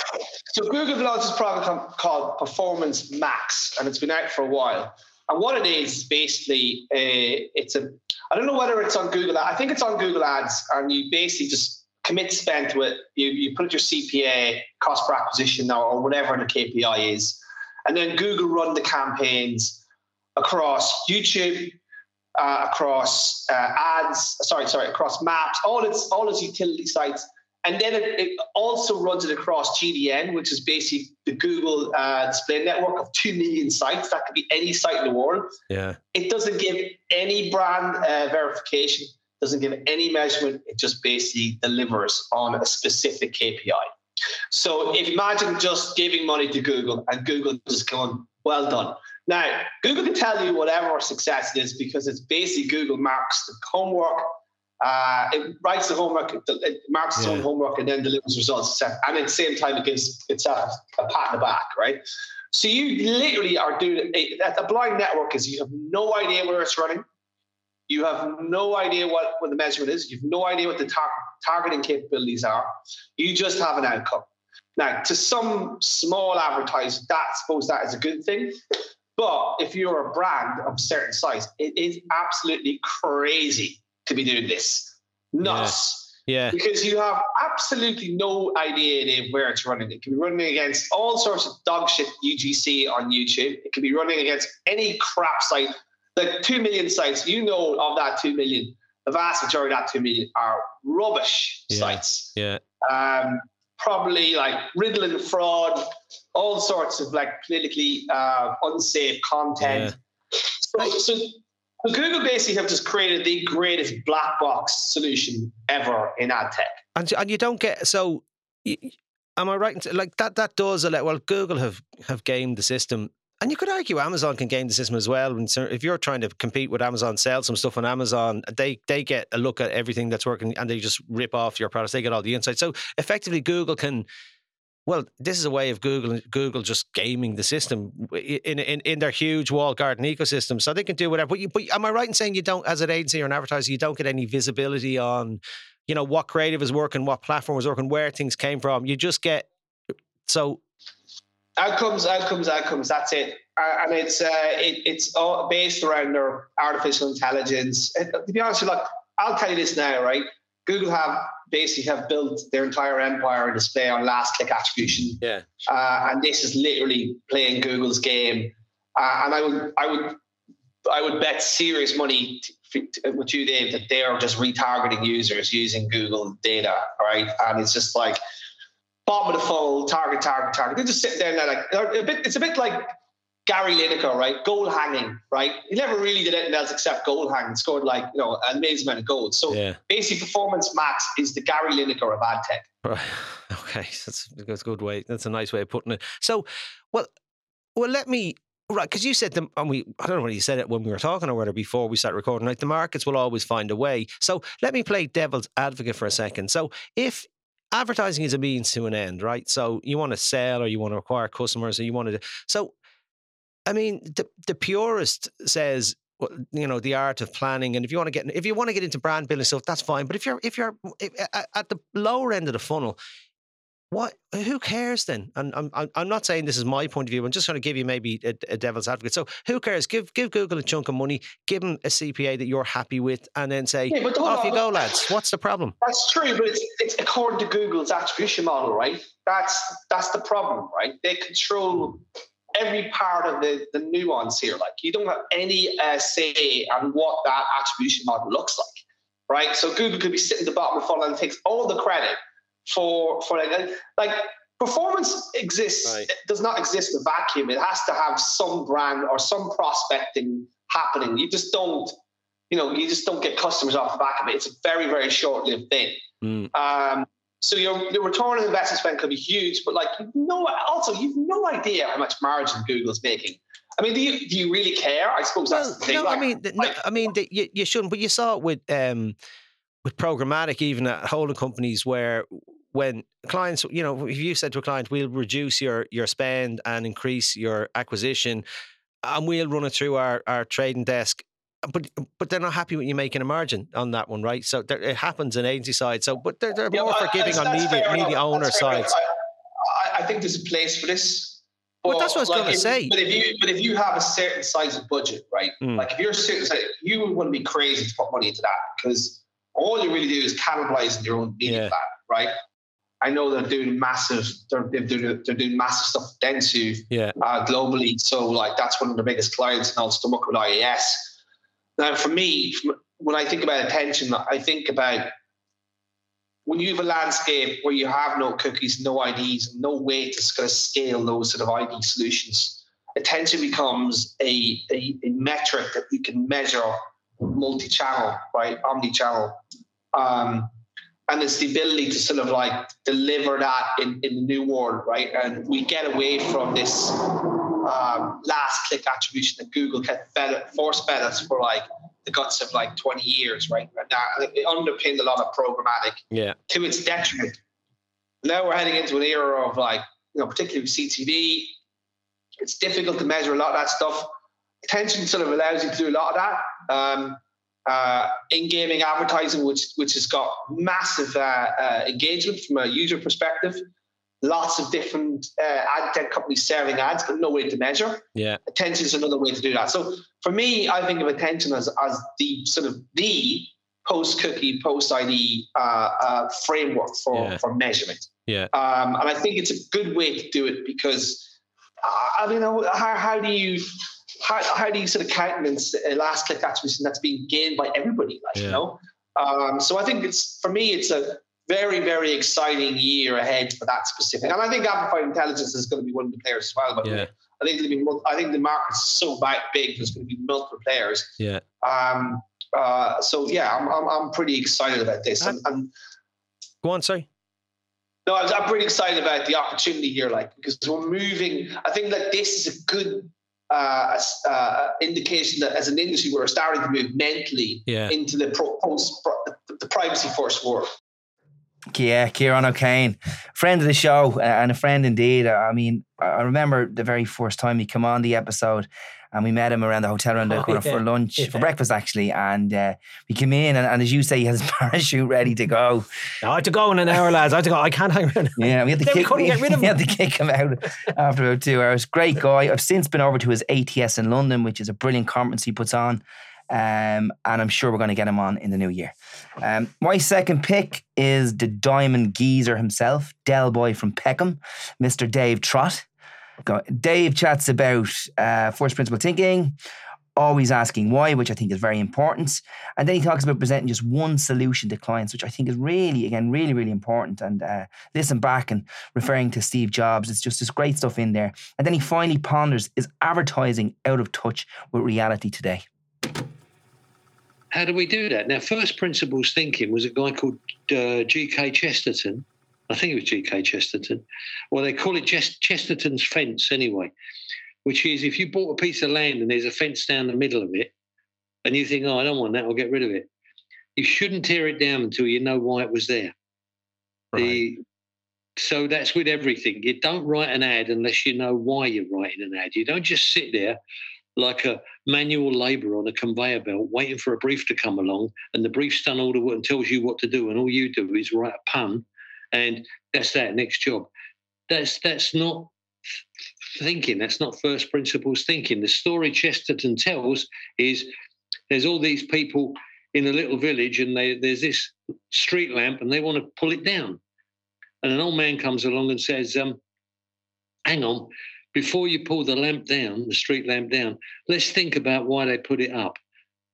So Google launched this product called Performance Max, and it's been out for a while. And what it is is basically a, it's a I don't know whether it's on Google. I think it's on Google Ads, and you basically just commit spend to it. You you put your CPA cost per acquisition now or whatever the KPI is, and then Google run the campaigns across YouTube, uh, across uh, ads. Sorry, sorry, across maps, all its all its utility sites, and then it, it also runs it across GDN, which is basically the Google uh, Display Network of two million sites. That could be any site in the world. Yeah. It doesn't give any brand uh, verification. Doesn't give any measurement. It just basically delivers on a specific KPI. So if imagine just giving money to Google and Google just going, well done. Now, Google can tell you whatever success it is because it's basically Google marks the homework, uh, it writes the homework, it, marks its own homework, and then delivers results. And at the same time, it gives itself a pat on the back, right? So you literally are doing a, a blind network is you have no idea where it's running. You have no idea what, what the measurement is. You have no idea what the tar- targeting capabilities are. You just have an outcome. Now, to some small advertisers, that I suppose that is a good thing. But if you're a brand of a certain size, it is absolutely crazy to be doing this. Nuts. Yeah. Because you have absolutely no idea where it's running. It can be running against all sorts of dog shit UGC on YouTube. It can be running against any crap site. The two million sites, you know, of that two million, the vast majority of that two million are rubbish Yeah. sites. Yeah. Um, probably like riddling fraud, all sorts of like politically uh, unsafe content. So, so so Google basically have just created the greatest black box solution ever in ad tech. And and you don't get so. Am I right? Like that. That does a lot. Well, Google have have gamed the system, and you could argue Amazon can game the system as well. When cer- If you're trying to compete with Amazon, sell some stuff on Amazon, they they get a look at everything that's working, and they just rip off your products. They get all the insights. So effectively, Google can. Well, this is a way of Google Google just gaming the system in in, in their huge walled garden ecosystem, so they can do whatever. But, you, but am I right in saying you don't, as an agency or an advertiser, you don't get any visibility on, you know, what creative is working, what platform is working, where things came from. You just get so Outcomes, outcomes, outcomes. That's it. Uh, and it's uh, it, it's all based around their artificial intelligence. And to be honest you, look, I'll tell you this now, right? Google have basically have built their entire empire and display on last click attribution. yeah, uh, and this is literally playing Google's game. Uh, and I would, I would, I would bet serious money t- t- with you, Dave, that they are just retargeting users using Google data, right? And it's just like bottom of the funnel, target, target, target. They just sit there and they're like, a bit. It's a bit like Gary Lineker, right? Goal hanging, right? He never really did anything else except goal hanging. Scored like you know an amazing amount of goals. So yeah. basically, Performance Max is the Gary Lineker of ad tech. Right. Okay, that's that's a good way. That's a nice way of putting it. So, well, well, let me right because you said them, and we I don't know whether you said it when we were talking or whether before we started recording. Like the markets will always find a way. So let me play devil's advocate for a second. So if advertising is a means to an end, right? So you want to sell or you want to acquire customers or you want to. So, I mean, the the purist says. You know the art of planning, and if you want to get if you want to get into brand building stuff, that's fine. But if you're if you're if, at the lower end of the funnel, what? Who cares then? And I'm I'm- I'm not saying this is my point of view. I'm just going to give you maybe a, a devil's advocate. So who cares? Give give Google a chunk of money, give them a CPA that you're happy with, and then say, Yeah, off you go, lads. What's the problem? That's true, but it's, it's according to Google's attribution model, right? That's that's the problem, right? They control every part of the, the nuance here. Like you don't have any uh, say on what that attribution model looks like, right? So Google could be sitting at the bottom of the funnel and takes all the credit for for like like performance exists Right. it does not exist in a vacuum. It has to have some brand or some prospecting happening. You just don't you know, you just don't get customers off the back of it. It's a very, very short-lived thing. Mm. Um, so your, your return on investment spend could be huge, but like you've no also you've no idea how much margin Google's making. I mean, do you do you really care? I suppose that's the thing. no, like, I mean, th- no, I mean, you, you shouldn't. But you saw it with um, with programmatic, even at holding companies, where when clients, you know, if you said to a client, "We'll reduce your your spend and increase your acquisition, and we'll run it through our our trading desk." But but they're not happy when you're making a margin on that one, right? So there, it happens on agency side. So, but they're, they're Yeah, more forgiving on media media owner That's fair enough. sides. I, I- think there's a place for this. Well, that's what I was gonna say. But if you but if you have a certain size of budget, right? Mm. Like if you're certain size, you would want to be crazy to put money into that because all you really do is cannibalize your own media Yeah. plan, right? I know they're doing massive. They're they're doing, they're doing massive stuff with Dentsu Yeah, uh, globally. So like that's one of the biggest clients, and also to work with IAS. Now, for me, when I think about attention, I think about when you have a landscape where you have no cookies, no IDs, no way to kind of scale those sort of ID solutions. Attention becomes a, a, a metric that you can measure multi-channel, right? Omni-channel. Um, and it's the ability to sort of like deliver that in, in the new world, right? And we get away from this um, last click attribution that Google had fed, force fed us for like the guts of like 20 years, right? And that, it underpinned a lot of programmatic yeah, to its detriment. Now we're heading into an era of like, you know, particularly with CTV, it's difficult to measure a lot of that stuff. Attention sort of allows you to do a lot of that. Um, uh, in-gaming advertising, which which has got massive uh, uh, engagement from a user perspective. Lots of different uh, ad tech companies serving ads, but no way to measure. yeah, Attention is another way to do that. So for me, I think of attention as as the sort of the post cookie, post ID uh, uh, framework for Yeah. for measurement. yeah. Um, and I think it's a good way to do it because uh, I mean, how, how do you how, how do you sort of countenance a last click attribution that's being gained by everybody? Like Yeah. you know, um, so I think it's for me, it's a very very exciting year ahead for that specific. And I think amplified intelligence is going to be one of the players as well. But Yeah. I think there'll be I think the market's so bi- big. There's going to be multiple players. Yeah. Um, uh, so yeah, I'm, I'm I'm pretty excited about this. And, and Go on, sorry. no, I'm, I'm pretty excited about the opportunity here, like because we're moving. I think that this is a good uh, uh, indication that as an industry we're starting to move mentally Yeah. into the pro, post the, the privacy first world. Yeah, Ciaran O'Kane, friend of the show and a friend indeed. I mean, I I remember the very first time he came on the episode, and we met him around the hotel around the Oh, corner yeah, for lunch, for breakfast actually. And uh, we came in, and, and as you say, he has his parachute ready to go. I had to go in an hour, lads. I had to go. I can't hang around. Yeah, we had to we kick. rid of we had to kick him out after about two hours. Great guy. I've since been over to his ATS in London, which is a brilliant conference he puts on. Um, and I'm sure we're going to get him on in the new year. Um, my second pick is the diamond geezer himself, Del Boy from Peckham, Mr. Dave Trott. Dave chats about uh, first principle thinking, always asking why, which I think is very important. And then he talks about presenting just one solution to clients, which I think is really, again, really, really important. And uh, listen back and referring to Steve Jobs, it's just this great stuff in there. And then he finally ponders is advertising out of touch with reality today? How do we do that? Now, first principles thinking was a guy called uh, G.K. Chesterton. I think it was G.K. Chesterton. Well, they call it Ches- Chesterton's fence anyway, which is if you bought a piece of land and there's a fence down the middle of it, and you think, oh, I don't want that, I'll get rid of it. You shouldn't tear it down until you know why it was there. The, so that's with everything. You don't write an ad unless you know why you're writing an ad. You don't just sit there like a manual labourer on a conveyor belt waiting for a brief to come along and the brief's done all the work and tells you what to do and all you do is write a pun and that's that next job that's that's not thinking that's not first principles thinking the story chesterton tells is there's all these people in a little village and they, there's this street lamp and they want to pull it down and an old man comes along and says um, hang on before you pull the lamp down, the street lamp down, let's think about why they put it up.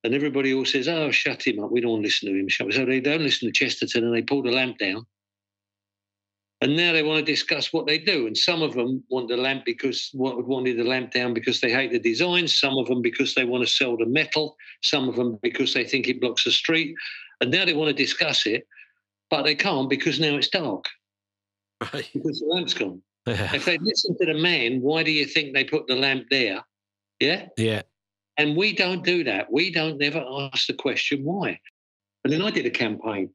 And everybody all says, oh, shut him up. We don't listen to him. So they don't listen to Chesterton and they pull the lamp down. And now they want to discuss what they do. And some of them want the lamp because what wanted the lamp down because they hate the design. Some of them because they want to sell the metal. Some of them because they think it blocks the street. And now they want to discuss it, but they can't because now it's dark Right. because the lamp's gone. Yeah. If they listen to the man, why do you think they put the lamp there? Yeah. Yeah. And we don't do that. We don't never ask the question why. And then I did a campaign,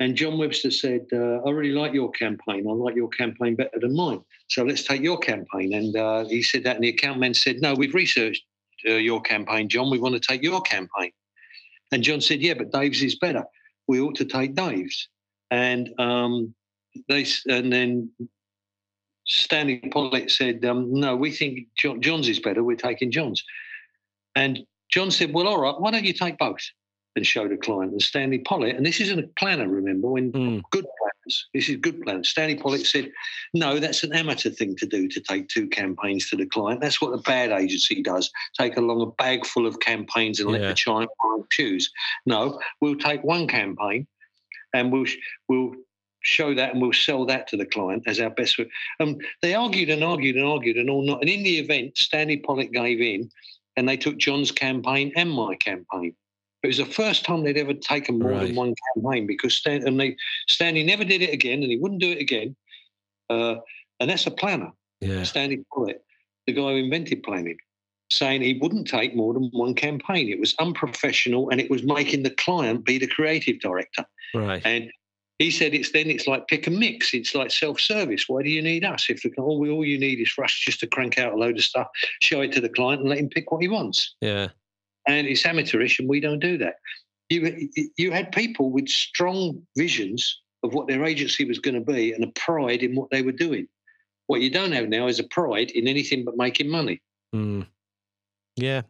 and John Webster said, uh, "I really like your campaign. I like your campaign better than mine. So let's take your campaign." And uh, he said that, and the account man said, "No, we've researched uh, your campaign, John. We want to take your campaign." And John said, "Yeah, but Dave's is better. We ought to take Dave's." And um, they and then Stanley Pollitt said, um, "No, we think John, John's is better. We're taking John's." And John said, "Well, all right. Why don't you take both?" And show the client. And Stanley Pollitt, and this isn't a planner, remember, when Mm. good planners. This is good planners. Stanley Pollitt said, "No, that's an amateur thing to do to take two campaigns to the client. That's what a bad agency does. Take along a bag full of campaigns and let the client choose. No, we'll take one campaign, and we'll we'll." Show that and we'll sell that to the client as our best. Um, they argued and argued and argued and all not. And in the event, Stanley Pollitt gave in, and they took John's campaign and my campaign. It was the first time they'd ever taken more Right. than one campaign because Stan and they Stanley never did it again, and he wouldn't do it again. Uh, and that's a planner, Yeah. Stanley Pollitt, the guy who invented planning, saying he wouldn't take more than one campaign. It was unprofessional, and it was making the client be the creative director. Right. And he said it's then it's like pick and mix. It's like self-service. Why do you need us? If the, all, we, all you need is for us just to crank out a load of stuff, show it to the client, and let him pick what he wants. Yeah. And it's amateurish, and we don't do that. You you had people with strong visions of what their agency was going to be and a pride in what they were doing. What you don't have now is a pride in anything but making money, Mm. Yeah.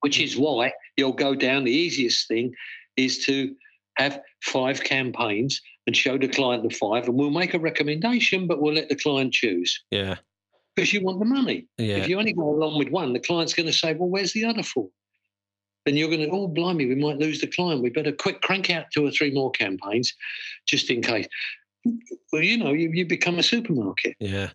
which is why you'll go down. The easiest thing is to have five campaigns and show the client the five, and we'll make a recommendation, but we'll let the client choose Yeah. because you want the money. Yeah. If you only go along with one, the client's going to say, "Well, where's the other four? Then you're going to, oh, blimey, we might lose the client. We better quick crank out two or three more campaigns just in case. Well, you know, you, you become a supermarket. Yeah,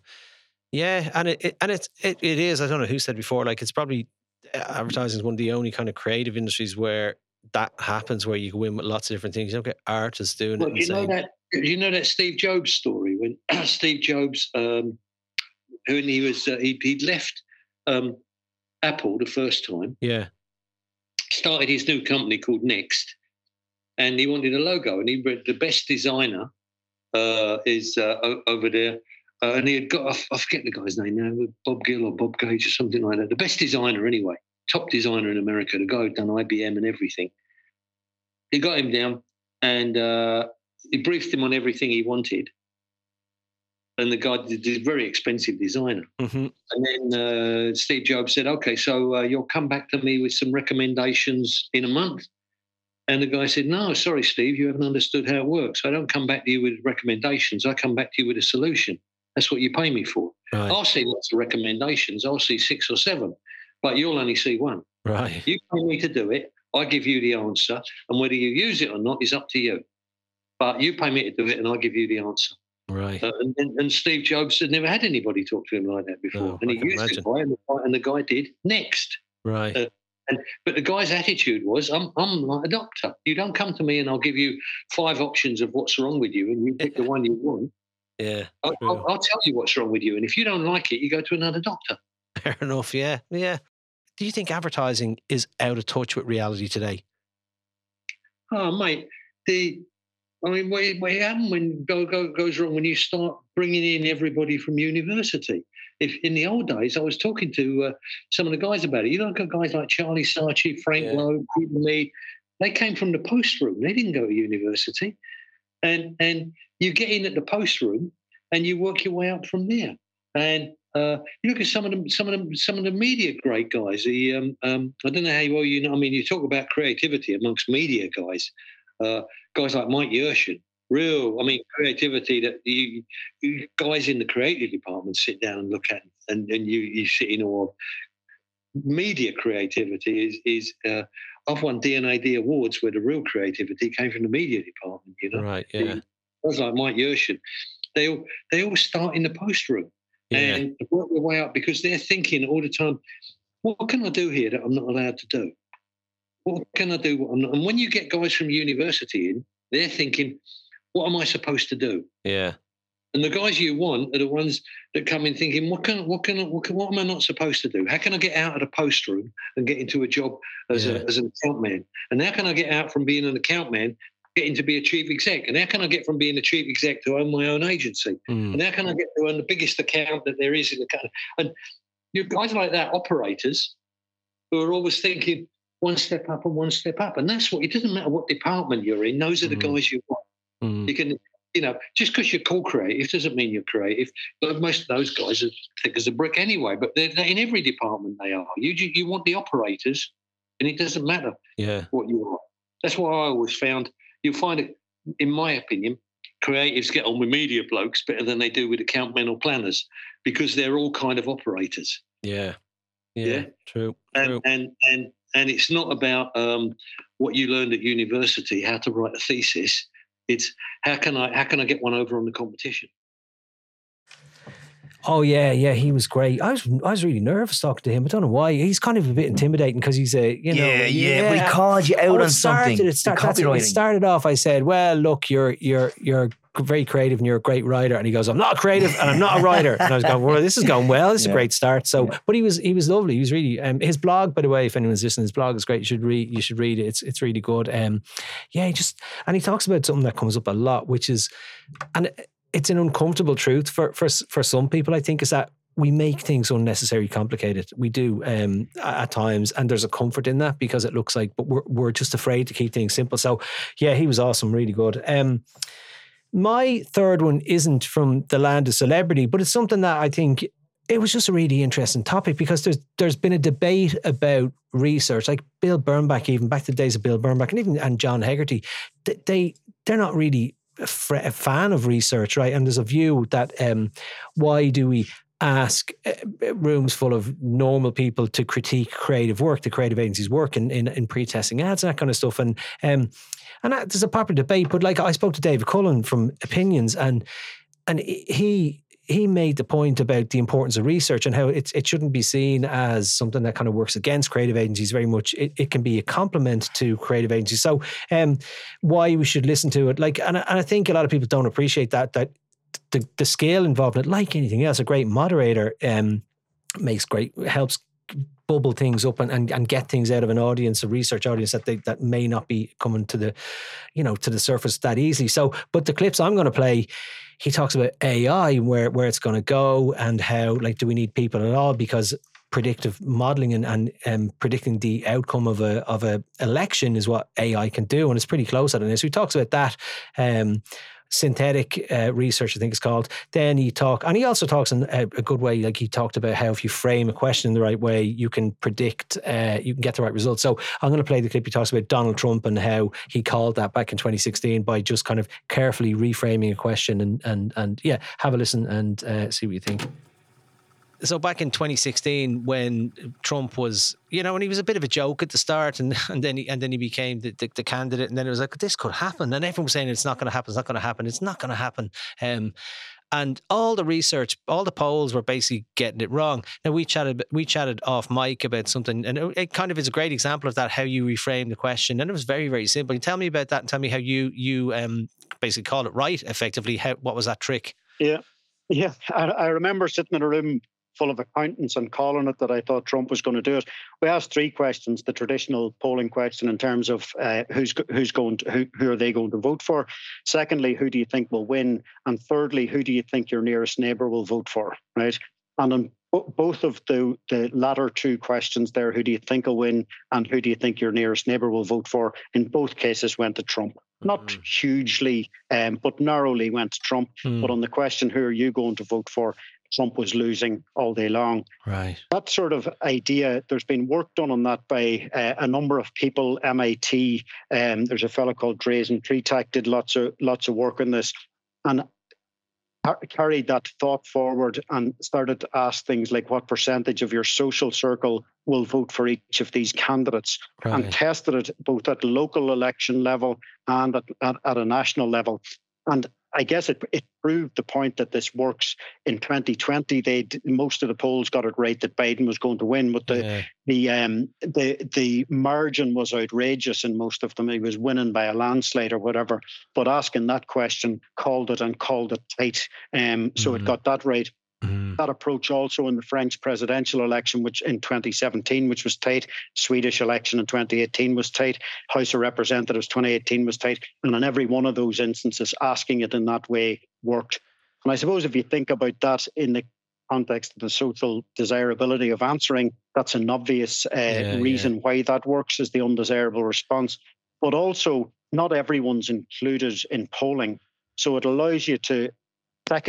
yeah, and it, it and it's it, it is. I don't know who said before. Like it's probably uh, advertising is one of the only kind of creative industries where that happens, where you go in with lots of different things. You don't get artists doing Well, it. you know saying, that? You know that Steve Jobs story when Steve Jobs, um, when he was, uh, he, he'd left um, Apple the first time, yeah, started his new company called Next, and he wanted a logo, and he read the best designer uh, is uh, over there. Uh, and he had got, I forget the guy's name now, Bob Gill or Bob Gage or something like that. The best designer, anyway, top designer in America, the guy who'd done IBM and everything. He got him down and uh, he briefed him on everything he wanted. And the guy did a very expensive designer. hmm And then uh, Steve Jobs said, "Okay, so uh, you'll come back to me with some recommendations in a month." And the guy said, "No, sorry, Steve, you haven't understood how it works. I don't come back to you with recommendations. I come back to you with a solution. That's what you pay me for. right, I'll see lots of recommendations. I'll see six or seven, but you'll only see one. right, You pay me to do it. I give you the answer, and whether you use it or not is up to you. But you pay me to do it, and I give you the answer." Right. Uh, and, and, and Steve Jobs had never had anybody talk to him like that before. No, and I he used imagine. the guy and, the guy, and the guy did next. Right. uh, But the guy's attitude was, I'm, I'm like a doctor. You don't come to me and I'll give you five options of what's wrong with you and you pick the one you want. yeah. I'll, I'll, I'll tell you what's wrong with you. And if you don't like it, you go to another doctor. Fair enough. Yeah. Yeah. Do you think advertising is out of touch with reality today? Oh, mate, the I mean, what, what happened when go, go goes wrong when you start bringing in everybody from university? If in the old days, I was talking to uh, some of the guys about it. You know, guys like Charlie Saatchi, Frank Yeah. Lowe, Peter Mead. They came from the post room. They didn't go to university, and and you get in at the post room and you work your way up from there. And uh, you look at some of them, some of them, some of the media great guys. The um, um, I don't know how well you know. I mean, you talk about creativity amongst media guys. Uh, guys like Mike Yershon, real. I mean, creativity that you, you guys in the creative department sit down and look at, and, and you you sit in awe. of. Media creativity is is. Uh, I've won D&AD awards where the real creativity came from the media department. You know, Right. Yeah. guys like Mike Yershon. they all they all start in the post room Yeah. and work their way up because they're thinking all the time, what can I do here that I'm not allowed to do? What can I do? What I'm not? And when you get guys from university in, they're thinking, what am I supposed to do? Yeah. And the guys you want are the ones that come in thinking, what can, what can, what, can, what am I not supposed to do? How can I get out of the post room and get into a job as, Yeah. a, as an account man? And how can I get out from being an account man, getting to be a chief exec? And how can I get from being a chief exec to own my own agency? Mm. And how can I get to own the biggest account that there is in the country? And you guys like that, operators, who are always thinking one step up and one step up. And that's what it doesn't matter what department you're in, those are the Mhm. guys you want. Mm. You can, you know, just because you're called creative doesn't mean you're creative. But most of those guys are thick as a brick anyway. But they're, they're in every department they are. You you you want the operators, and it doesn't matter Yeah. what you are. That's why I always found you'll find it, in my opinion, creatives get on with media blokes better than they do with account men or planners because they're all kind of operators. Yeah. Yeah. Yeah. True. And True. and and and it's not about um, what you learned at university, how to write a thesis. It's how can I how can I get one over on the competition? Oh yeah, yeah, he was great. I was I was really nervous talking to him. I don't know why. He's kind of a bit intimidating because he's a you know yeah, yeah, But he called you out Well, on it started, something. It, start, it. It started off. I said, "Well, look, you're you're you're very creative and you're a great writer." And he goes, "I'm not creative and I'm not a writer." And I was going, "Well, this is going well. This is Yeah. a great start." So, Yeah. but he was he was lovely. He was really um, his blog, by the way. If anyone's listening, his blog is great. You should read. You should read it. It's it's really good. Um, yeah, he just and he talks about something that comes up a lot, which is, and it's an uncomfortable truth for for for some people. I think is that we make things unnecessarily complicated. We do um, at times, and there's a comfort in that because it looks like, but we're we're just afraid to keep things simple. So, yeah, he was awesome, really good. Um, my third one isn't from the land of celebrity, but it's something that I think it was just a really interesting topic because there's there's been a debate about research, like Bill Bernbach, even back to the days of Bill Bernbach, and even and John Hegarty, they, they they're not really a, fan of research, right? And there's a view that um, why do we ask uh, rooms full of normal people to critique creative work, the creative agencies' work in, in, in pre-testing ads and that kind of stuff. And um, and that, there's a popular debate, but like I spoke to David Cullen from Opinions, and and he he made the point about the importance of research and how it it shouldn't be seen as something that kind of works against creative agencies very much. It, it can be a complement to creative agencies. So um, why we should listen to it, like, and and I think a lot of people don't appreciate that that the, the scale involved in it, like anything else, a great moderator um, makes great helps bubble things up and, and, and get things out of an audience, a research audience that they, that may not be coming to the, you know, to the surface that easily. So, but the clips I'm going to play, he talks about AI, where where it's going to go, and how like do we need people at all because predictive modeling and, and um, predicting the outcome of a of a election is what AI can do, and it's pretty close at it. So he talks about that. Um, synthetic uh, research, I think it's called. Then he talk, and he also talks in a, a good way. Like he talked about how if you frame a question in the right way, you can predict, uh, you can get the right results. So I'm going to play the clip. He talks about Donald Trump and how he called that back in 2016 by just kind of carefully reframing a question and and and yeah, have a listen and uh, see what you think. So back in 2016, when Trump was, you know, and he was a bit of a joke at the start, and and then he and then he became the, the, the candidate, and then it was like this could happen, and everyone was saying it's not going to happen, it's not going to happen, it's not going to happen. Um, and all the research, all the polls were basically getting it wrong. Now we chatted, we chatted off mic about something, and it, it kind of is a great example of that. How you reframe the question, and it was very, very simple. Tell me about that, and tell me how you you um basically called it right, effectively. How what was that trick? Yeah, yeah. I, I remember sitting in a room full of accountants and calling it that I thought Trump was going to do it. We asked three questions: the traditional polling question in terms of uh, who's who's going to who who are they going to vote for. Secondly, who do you think will win? And thirdly, who do you think your nearest neighbour will vote for? Right. And on both of the the latter two questions there, who do you think will win, and who do you think your nearest neighbour will vote for? In both cases, went to Trump. Not Mm. hugely, um, but narrowly went to Trump. Mm, But on the question, who are you going to vote for? Trump was losing all day long. right. That sort of idea, there's been work done on that by uh, a number of people. MIT, um, there's a fellow called Drazen Tretak did lots of lots of work on this, and carried that thought forward and started to ask things like what percentage of your social circle will vote for each of these candidates and tested it both at local election level and at, at, at a national level. And I guess it, it proved the point that this works. In 2020, they most of the polls got it right that Biden was going to win, but the yeah. the um the the margin was outrageous in most of them. He was winning by a landslide or whatever. But asking that question called it and called it tight. Um, so mm-hmm. it got that right. Mm-hmm. That approach also in the French presidential election, which in 2017, which was tight, Swedish election in 2018 was tight, House of Representatives 2018 was tight, and in every one of those instances, asking it in that way worked. And I suppose if you think about that in the context of the social desirability of answering, that's an obvious uh, yeah, reason yeah. why that works as the undesirable response. But also, not everyone's included in polling. So it allows you to,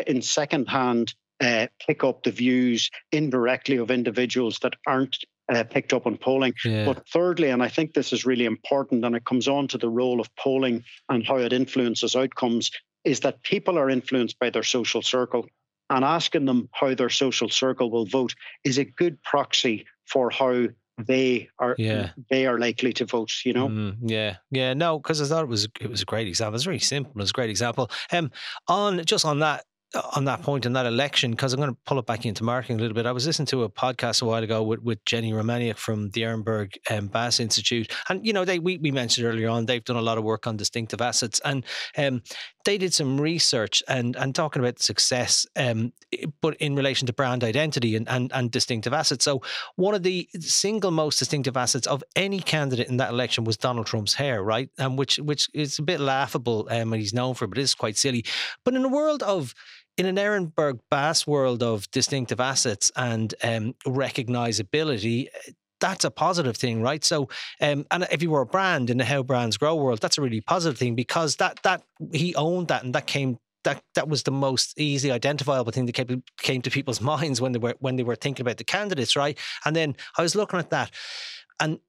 in second hand, uh, pick up the views indirectly of individuals that aren't uh, picked up on polling. Yeah. But thirdly, and I think this is really important, and it comes on to the role of polling and how it influences outcomes, is that people are influenced by their social circle. And asking them how their social circle will vote is a good proxy for how they are yeah. they are likely to vote you know mm, yeah yeah no because i thought it was it was a great example it's very simple it's a great example um on just on that on that point in that election, because I'm going to pull it back into marketing a little bit. I was listening to a podcast a while ago with, with Jenny Romaniuk from the Ehrenberg um, Bass Institute, and you know they we, we mentioned earlier on they've done a lot of work on distinctive assets, and um, they did some research and and talking about success, um, but in relation to brand identity and, and and distinctive assets. So one of the single most distinctive assets of any candidate in that election was Donald Trump's hair, right? And which which is a bit laughable, um, and he's known for, but it is quite silly. But in a world of in an Ehrenberg Bass world of distinctive assets and um, recognizability, that's a positive thing, right? So, um, and if you were a brand in the how brands grow world, that's a really positive thing because that that he owned that and that came that that was the most easily identifiable thing that came, came to people's minds when they were when they were thinking about the candidates, right? And then I was looking at that, and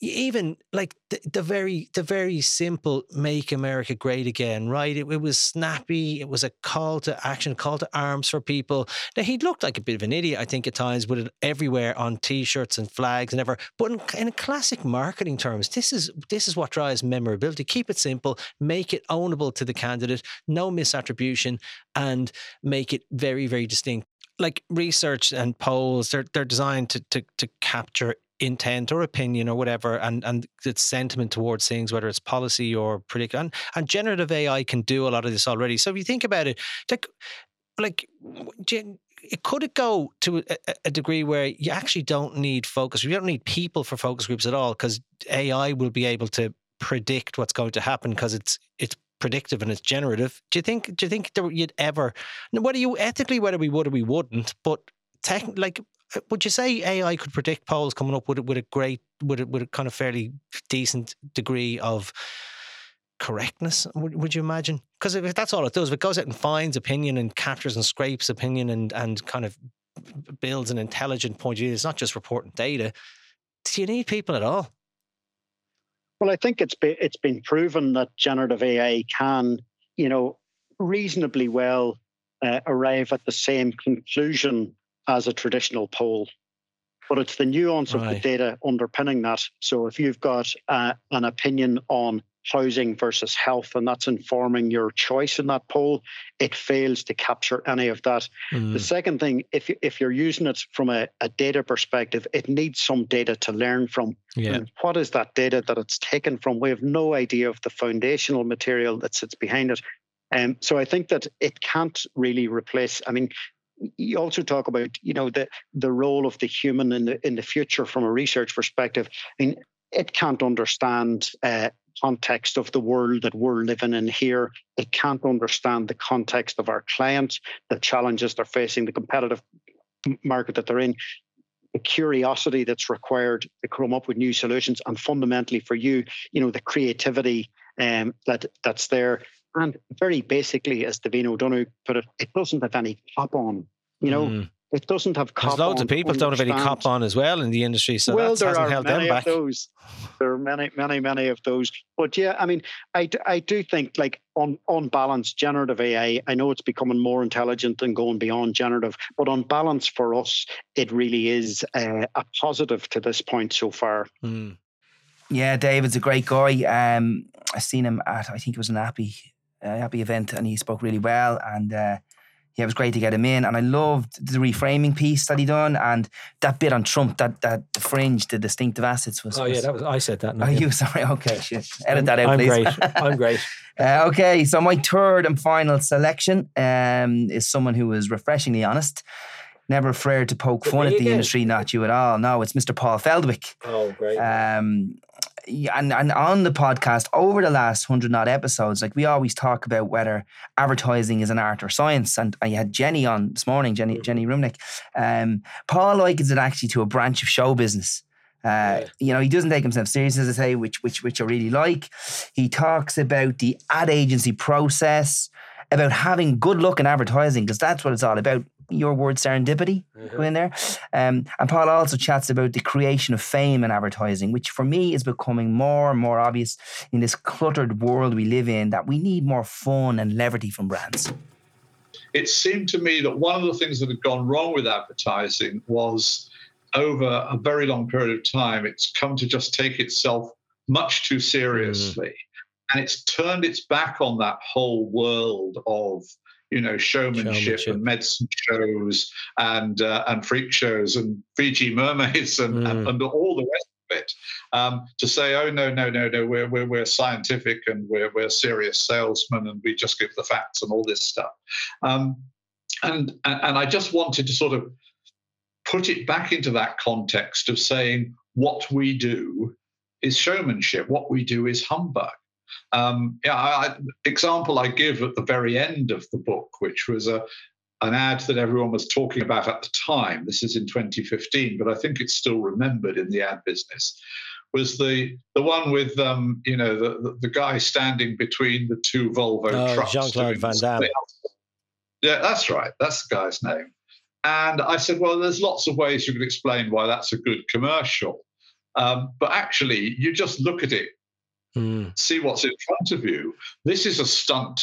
even like the, the, very the very simple make america great again right? It, it, was snappy it was a call to action call to arms for people. Now he looked like a bit of an idiot i think at times with it everywhere on t-shirts and flags and ever but in, in classic marketing terms this is this is what drives memorability. Keep it simple make it ownable to the candidate no misattribution and make it very very distinct. Like research and polls they're, they're designed to, to, to capture intent or opinion or whatever and and its sentiment towards things whether it's policy or predict and, and generative ai can do a lot of this already. So if you think about it like like it could it go to a, degree where you actually don't need focus you don't need people for focus groups at all because ai will be able to predict what's going to happen because it's it's predictive and it's generative. Do you think do you think there, you'd ever whether you ethically whether we would or we wouldn't but tech, like would you say AI could predict polls coming up with with a great with a, with a kind of fairly decent degree of correctness? Would, would you imagine? Because if that's all it does, if it goes out and finds opinion and captures and scrapes opinion and and kind of builds an intelligent point of view, it's not just reporting data. Do you need people at all? Well, I think it's been it's been proven that generative AI can, you know, reasonably well uh, arrive at the same conclusion as a traditional poll. But it's the nuance right. of the data underpinning that. So if you've got uh, an opinion on housing versus health, and that's informing your choice in that poll, it fails to capture any of that. Mm. The second thing, if you, if you're using it from a, a, data perspective, it needs some data to learn from. Yeah. And what is that data that it's taken from? We have no idea of the foundational material that sits behind it. Um, so I think that it can't really replace. I mean, you also talk about you know the the role of the human in the in the future from a research perspective. I mean, it can't understand uh, context of the world that we're living in here. It can't understand the context of our clients, the challenges they're facing, the competitive market that they're in, the curiosity that's required to come up with new solutions, and fundamentally for you, you know, the creativity um, that that's there. And very basically, as Davina O'Donoghue put it, it doesn't have any cop on. You know, mm. it doesn't have cop There's loads of people don't have any cop on as well in the industry, so well, that hasn't held them back. Those. There are many, many, many of those. But yeah, I mean, I, I do think like on on balance, generative AI. I know it's becoming more intelligent and going beyond generative, but on balance for us, it really is a positive to this point so far. Mm. Yeah, David's a great guy. Um, I seen him at I think it was an Appy uh, happy event, and he spoke really well. And uh, yeah, it was great to get him in. And I loved the reframing piece that he done, and that bit on Trump, that that the fringe, the distinctive assets was. Oh yeah, that was I said that. not Are him. you sorry? Okay, shit. Edit that out, I'm please. great. I'm great. Uh, okay, so my third and final selection um, is someone who is refreshingly honest, never afraid to poke But fun at the industry, not you at all. No, it's Mr. Paul Feldwick. Oh great. Um, and, and on the podcast over the last hundred odd episodes, like we always talk about whether advertising is an art or science. And I had Jenny on this morning, Jenny Jenny Romaniuk. Um, Paul likens it actually to a branch of show business. Uh, You know, he doesn't take himself serious, as I say, which which which I really like. He talks about the ad agency process, about having good luck in advertising, because that's what it's all about. Your word serendipity, go in there. Um, and Paul also chats about the creation of fame in advertising, which for me is becoming more and more obvious in this cluttered world we live in that we need more fun and levity from brands. it seemed to me that one of the things that had gone wrong with advertising was over a very long period of time, it's come to just take itself much too seriously. And it's turned its back on that whole world of, you know, showmanship, Showmanship. and medicine shows and uh, and freak shows and Fiji mermaids and, and, and all the rest of it. Um, to say, oh no, no, no, no, we're we're, we're scientific and we're we're serious salesmen and we just give the facts and all this stuff. Um, and, and and I just wanted to sort of put it back into that context of saying what we do is showmanship, what we do is humbug. Um, yeah, I, example I give at the very end of the book, which was a an ad that everyone was talking about at the time. This is in 2015, but I think it's still remembered in the ad business. Was the the one with um, you know the, the guy standing between the two Volvo Oh, trucks? Jean-Claude doing Van Damme. Yeah, that's right. That's the guy's name. And I said, well, there's lots of ways you could explain why that's a good commercial. Um, but actually, you just look at it, Mm, see what's in front of you. This is a stunt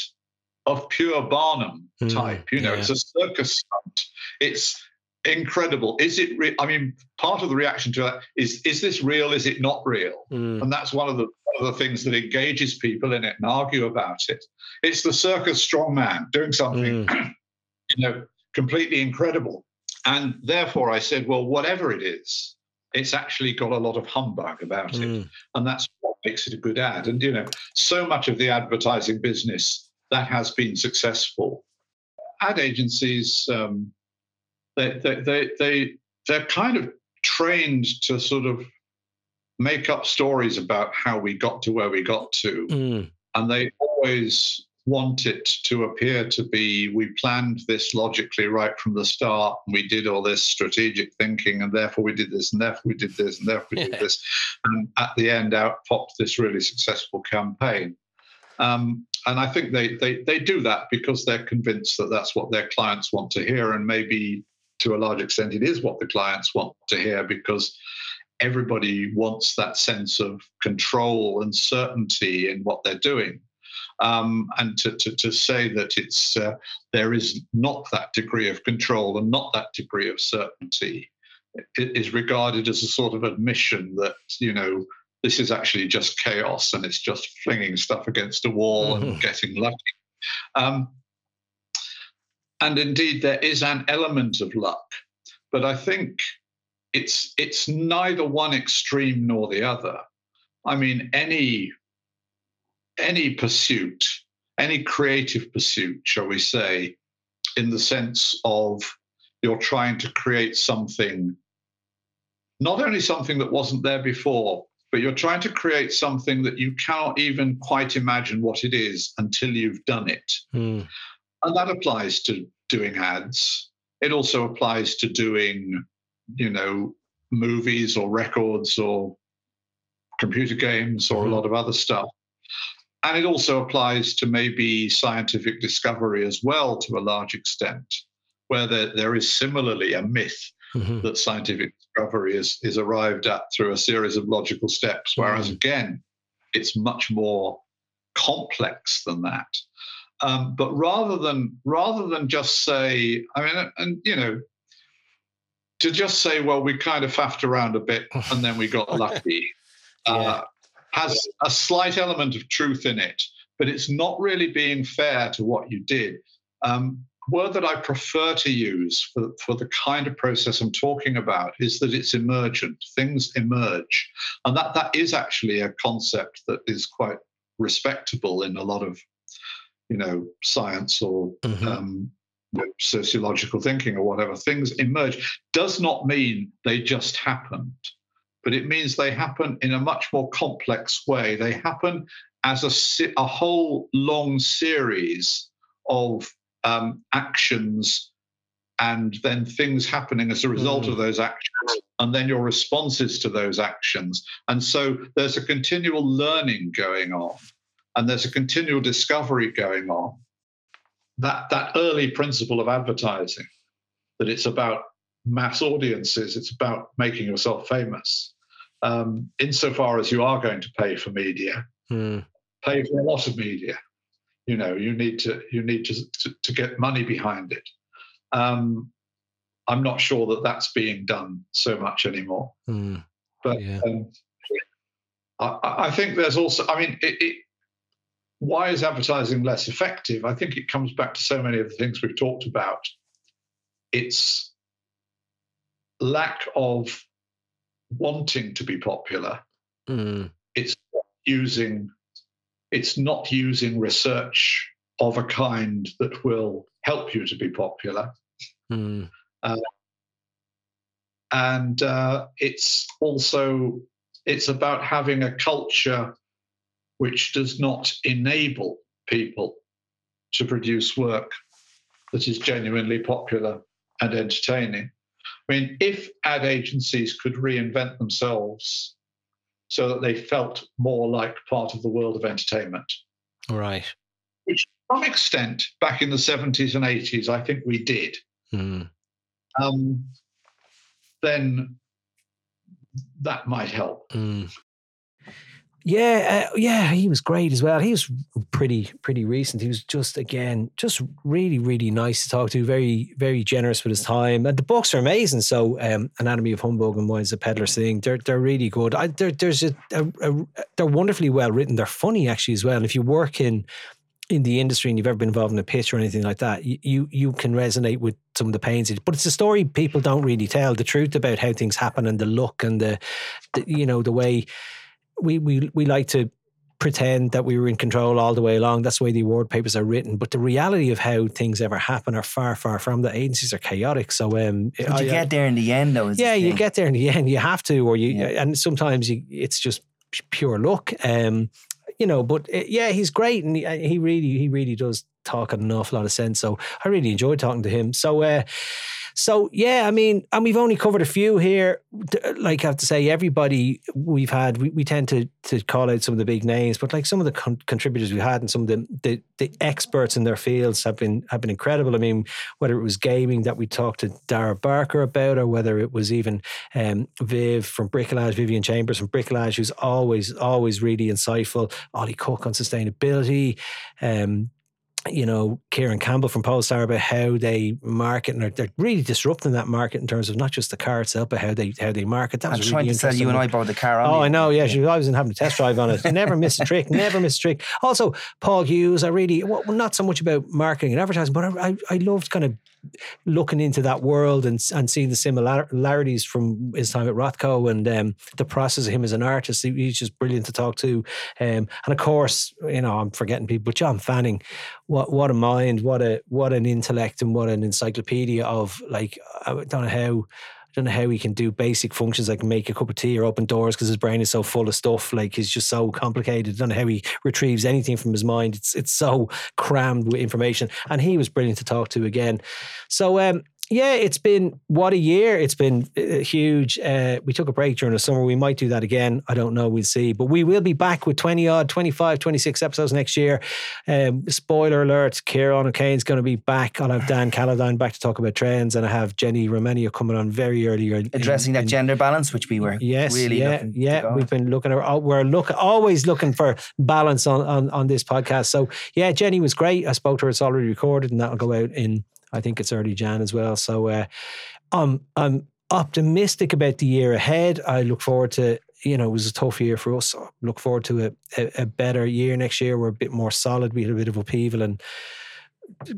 of pure Barnum Mm, type. You know, yeah. it's a circus stunt. It's incredible. Is it? Re- I mean, part of the reaction to that is: is this real? Is it not real? mm, And that's one of the one of the things that engages people in it and argue about it. It's the circus strongman doing something, mm. you know, completely incredible. And therefore, I said, well, whatever it is, it's actually got a lot of humbug about it, Mm. and that's what makes it a good ad. And you know, so much of the advertising business that has been successful. Ad agencies, um, they, they, they, they, they're kind of trained to sort of make up stories about how we got to where we got to. Mm. And they always want it to appear to be we planned this logically right from the start and we did all this strategic thinking and therefore we did this and therefore we did this and therefore we did this. And at the end out popped this really successful campaign. Um, and i think they, they they do that because they're convinced that that's what their clients want to hear and maybe to a large extent it is what the clients want to hear because everybody wants that sense of control and certainty in what they're doing um, and to, to, to say that it's uh, there is not that degree of control and not that degree of certainty is regarded as a sort of admission that you know this is actually just chaos and it's just flinging stuff against a wall and Mhm. getting lucky. Um, and indeed, there is an element of luck, but I think it's it's neither one extreme nor the other. I mean, any any pursuit, any creative pursuit, shall we say, in the sense of you're trying to create something, not only something that wasn't there before, but you're trying to create something that you cannot even quite imagine what it is until you've done it. Mm. And that applies to doing ads. It also applies to doing, you know, movies or records or computer games or a lot of other stuff. And it also applies to maybe scientific discovery as well to a large extent, where there, there is similarly a myth Mhm. that scientific discovery is, is arrived at through a series of logical steps, whereas again, it's much more complex than that. Um, but rather than rather than just say, I mean, and you know, to just say, well, we kind of faffed around a bit and then we got lucky, uh, has a slight element of truth in it. but it's not really being fair to what you did. Um, word that I prefer to use for, for the kind of process I'm talking about is that it's emergent. Things emerge. And that, that is actually a concept that is quite respectable in a lot of, you know, science or Mhm. um, sociological thinking or whatever. Things emerge does not mean they just happened, but it means they happen in a much more complex way. They happen as a, a whole long series of um, actions and then things happening as a result of those actions and then your responses to those actions. And so there's a continual learning going on and there's a continual discovery going on. That that early principle of advertising that it's about mass audiences it's about making yourself famous um, insofar as you are going to pay for media Hmm. pay for a lot of media you know you need to you need to to, to get money behind it um, i'm not sure that that's being done so much anymore Hmm. but Yeah. um, I, I think there's also i mean it, it, why is advertising less effective i think it comes back to so many of the things we've talked about it's lack of wanting to be popular Hmm. it's using it's not using research of a kind that will help you to be popular Hmm. and uh, it's also it's about having a culture which does not enable people to produce work that is genuinely popular and entertaining i mean if ad agencies could reinvent themselves so that they felt more like part of the world of entertainment Right. which to some extent back in the 70s and 80s i think we did Hmm. um, then that might help. Mm. Yeah, uh, yeah, he was great as well. He was pretty, pretty recent. He was just again, just really, really nice to talk to. Very, very generous with his time, and the books are amazing. So, um, Anatomy of Humbug and Why Is a Peddler Sing? They're they're really good. I, there, there's a, a, a, they're wonderfully well written. They're funny actually as well. And if you work in in the industry and you've ever been involved in a pitch or anything like that, you, you you can resonate with some of the pains. But it's a story people don't really tell the truth about how things happen and the look and the, the you know the way we we we like to pretend that we were in control all the way along. That's the way the award papers are written. But the reality of how things ever happen are far far from. The agencies are chaotic. So um, But I- you get there in the end, though. yeah, you get there in the end. You have to, or you, Yeah. and sometimes you, it's just pure luck. Um, you know, but uh, yeah, he's great, and he, uh, he really, he really does talk an awful lot of sense. So I really enjoyed talking to him. So, uh, so yeah, I mean, and we've only covered a few here. Like I have to say, everybody we've had, we, we tend to to call out some of the big names, but like some of the con- contributors we had and some of the, the the experts in their fields have been have been incredible. I mean, whether it was gaming that we talked to Dara Barker about, or whether it was even um, Viv from Bricolage, Vivian Chambers from Bricolage, who's always always really insightful. Ollie Cook on sustainability. Um, you know, Kieran Campbell from Polestar about how they market and they're, they're really disrupting that market in terms of not just the car itself, but how they how they market. That I'm was trying really to tell you and I borrowed the car Oh. I know. Yeah, she, I was in having a test drive on it. Never missed a trick. Never missed a trick. Also, Paul Hughes. I really, well, not so much about marketing and advertising, but I, I, I loved kind of looking into that world and and seeing the similarities from his time at Rothco and um, the process of him as an artist. He- He's just brilliant to talk to. Um, and of course, you know, I'm forgetting people, but John Fanning, what what a mind, what a what an intellect, and what an encyclopedia of like I don't know how. Don't know how he can do basic functions like make a cup of tea or open doors because his brain is so full of stuff. Like he's just so complicated. I don't know how he retrieves anything from his mind. It's it's so crammed with information. And he was brilliant to talk to again. So um yeah, it's been what a year. It's been uh, huge. Uh, we took a break during the summer. We might do that again. I don't know. We'll see. But we will be back with 20 odd, 25, 26 episodes next year. Um, spoiler alert Ciaran O'Kane's going to be back. I'll have Dan Calladine back to talk about trends. And I have Jenny Romaniuk coming on very early. in- Addressing that in- gender balance, which we were Yes, really yeah, yeah. We've been looking. at- We're look always looking for balance on, on on this podcast. So yeah, Jenny was great. I spoke to her. It's already recorded, and that'll go out in I think it's early Jan as well. So uh, I'm I'm optimistic about the year ahead. I look forward to you know, it was a tough year for us. look forward to a, a, a better year next year. We're a bit more solid. We had a bit of upheaval and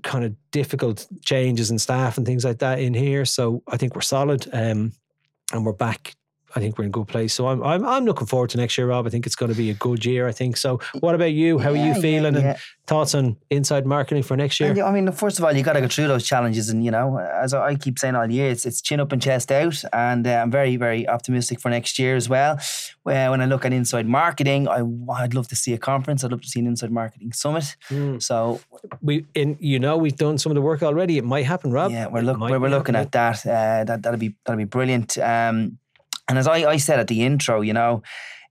kind of difficult changes in staff and things like that in here. So I think we're solid. Um, and we're back I think we're in a good place. So I'm, I'm I'm looking forward to next year, Rob. I think it's going to be a good year. I think so. What about you? How yeah, are you feeling? Yeah, yeah. And thoughts on inside marketing for next year? And, I mean, first of all, you got to go through those challenges, and you know, as I keep saying all year, it's it's chin up and chest out, and uh, I'm very very optimistic for next year as well. when I look at inside marketing, I I'd love to see a conference. I'd love to see an inside marketing summit. Mm. So we in you know we've done some of the work already. It might happen, Rob. Yeah, we're look, we're, we're looking at that. Uh, that that'll be that'll be brilliant. Um, and as I, I said at the intro, you know,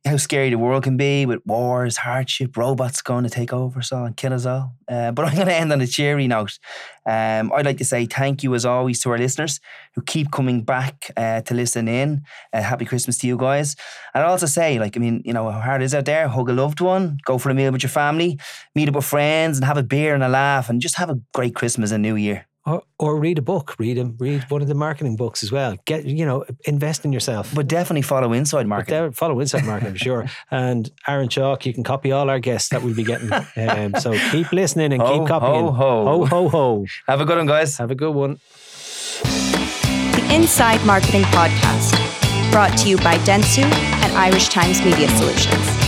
how scary the world can be with wars, hardship, robots going to take over so and kill us all. Uh, but I'm going to end on a cheery note. Um, I'd like to say thank you as always to our listeners who keep coming back uh, to listen in. Uh, happy Christmas to you guys. And I'd also say, like, I mean, you know how hard it is out there. Hug a loved one, go for a meal with your family, meet up with friends, and have a beer and a laugh, and just have a great Christmas and New Year or, or read a book. Read them. Read one of the marketing books as well. Get you know, invest in yourself. But definitely follow Inside Marketing. follow Inside Marketing for sure. And Aaron Chalk, you can copy all our guests that we'll be getting. Um, so keep listening and ho, keep copying. Ho ho ho ho ho. Have a good one, guys. Have a good one. The Inside Marketing Podcast, brought to you by Dentsu and Irish Times Media Solutions.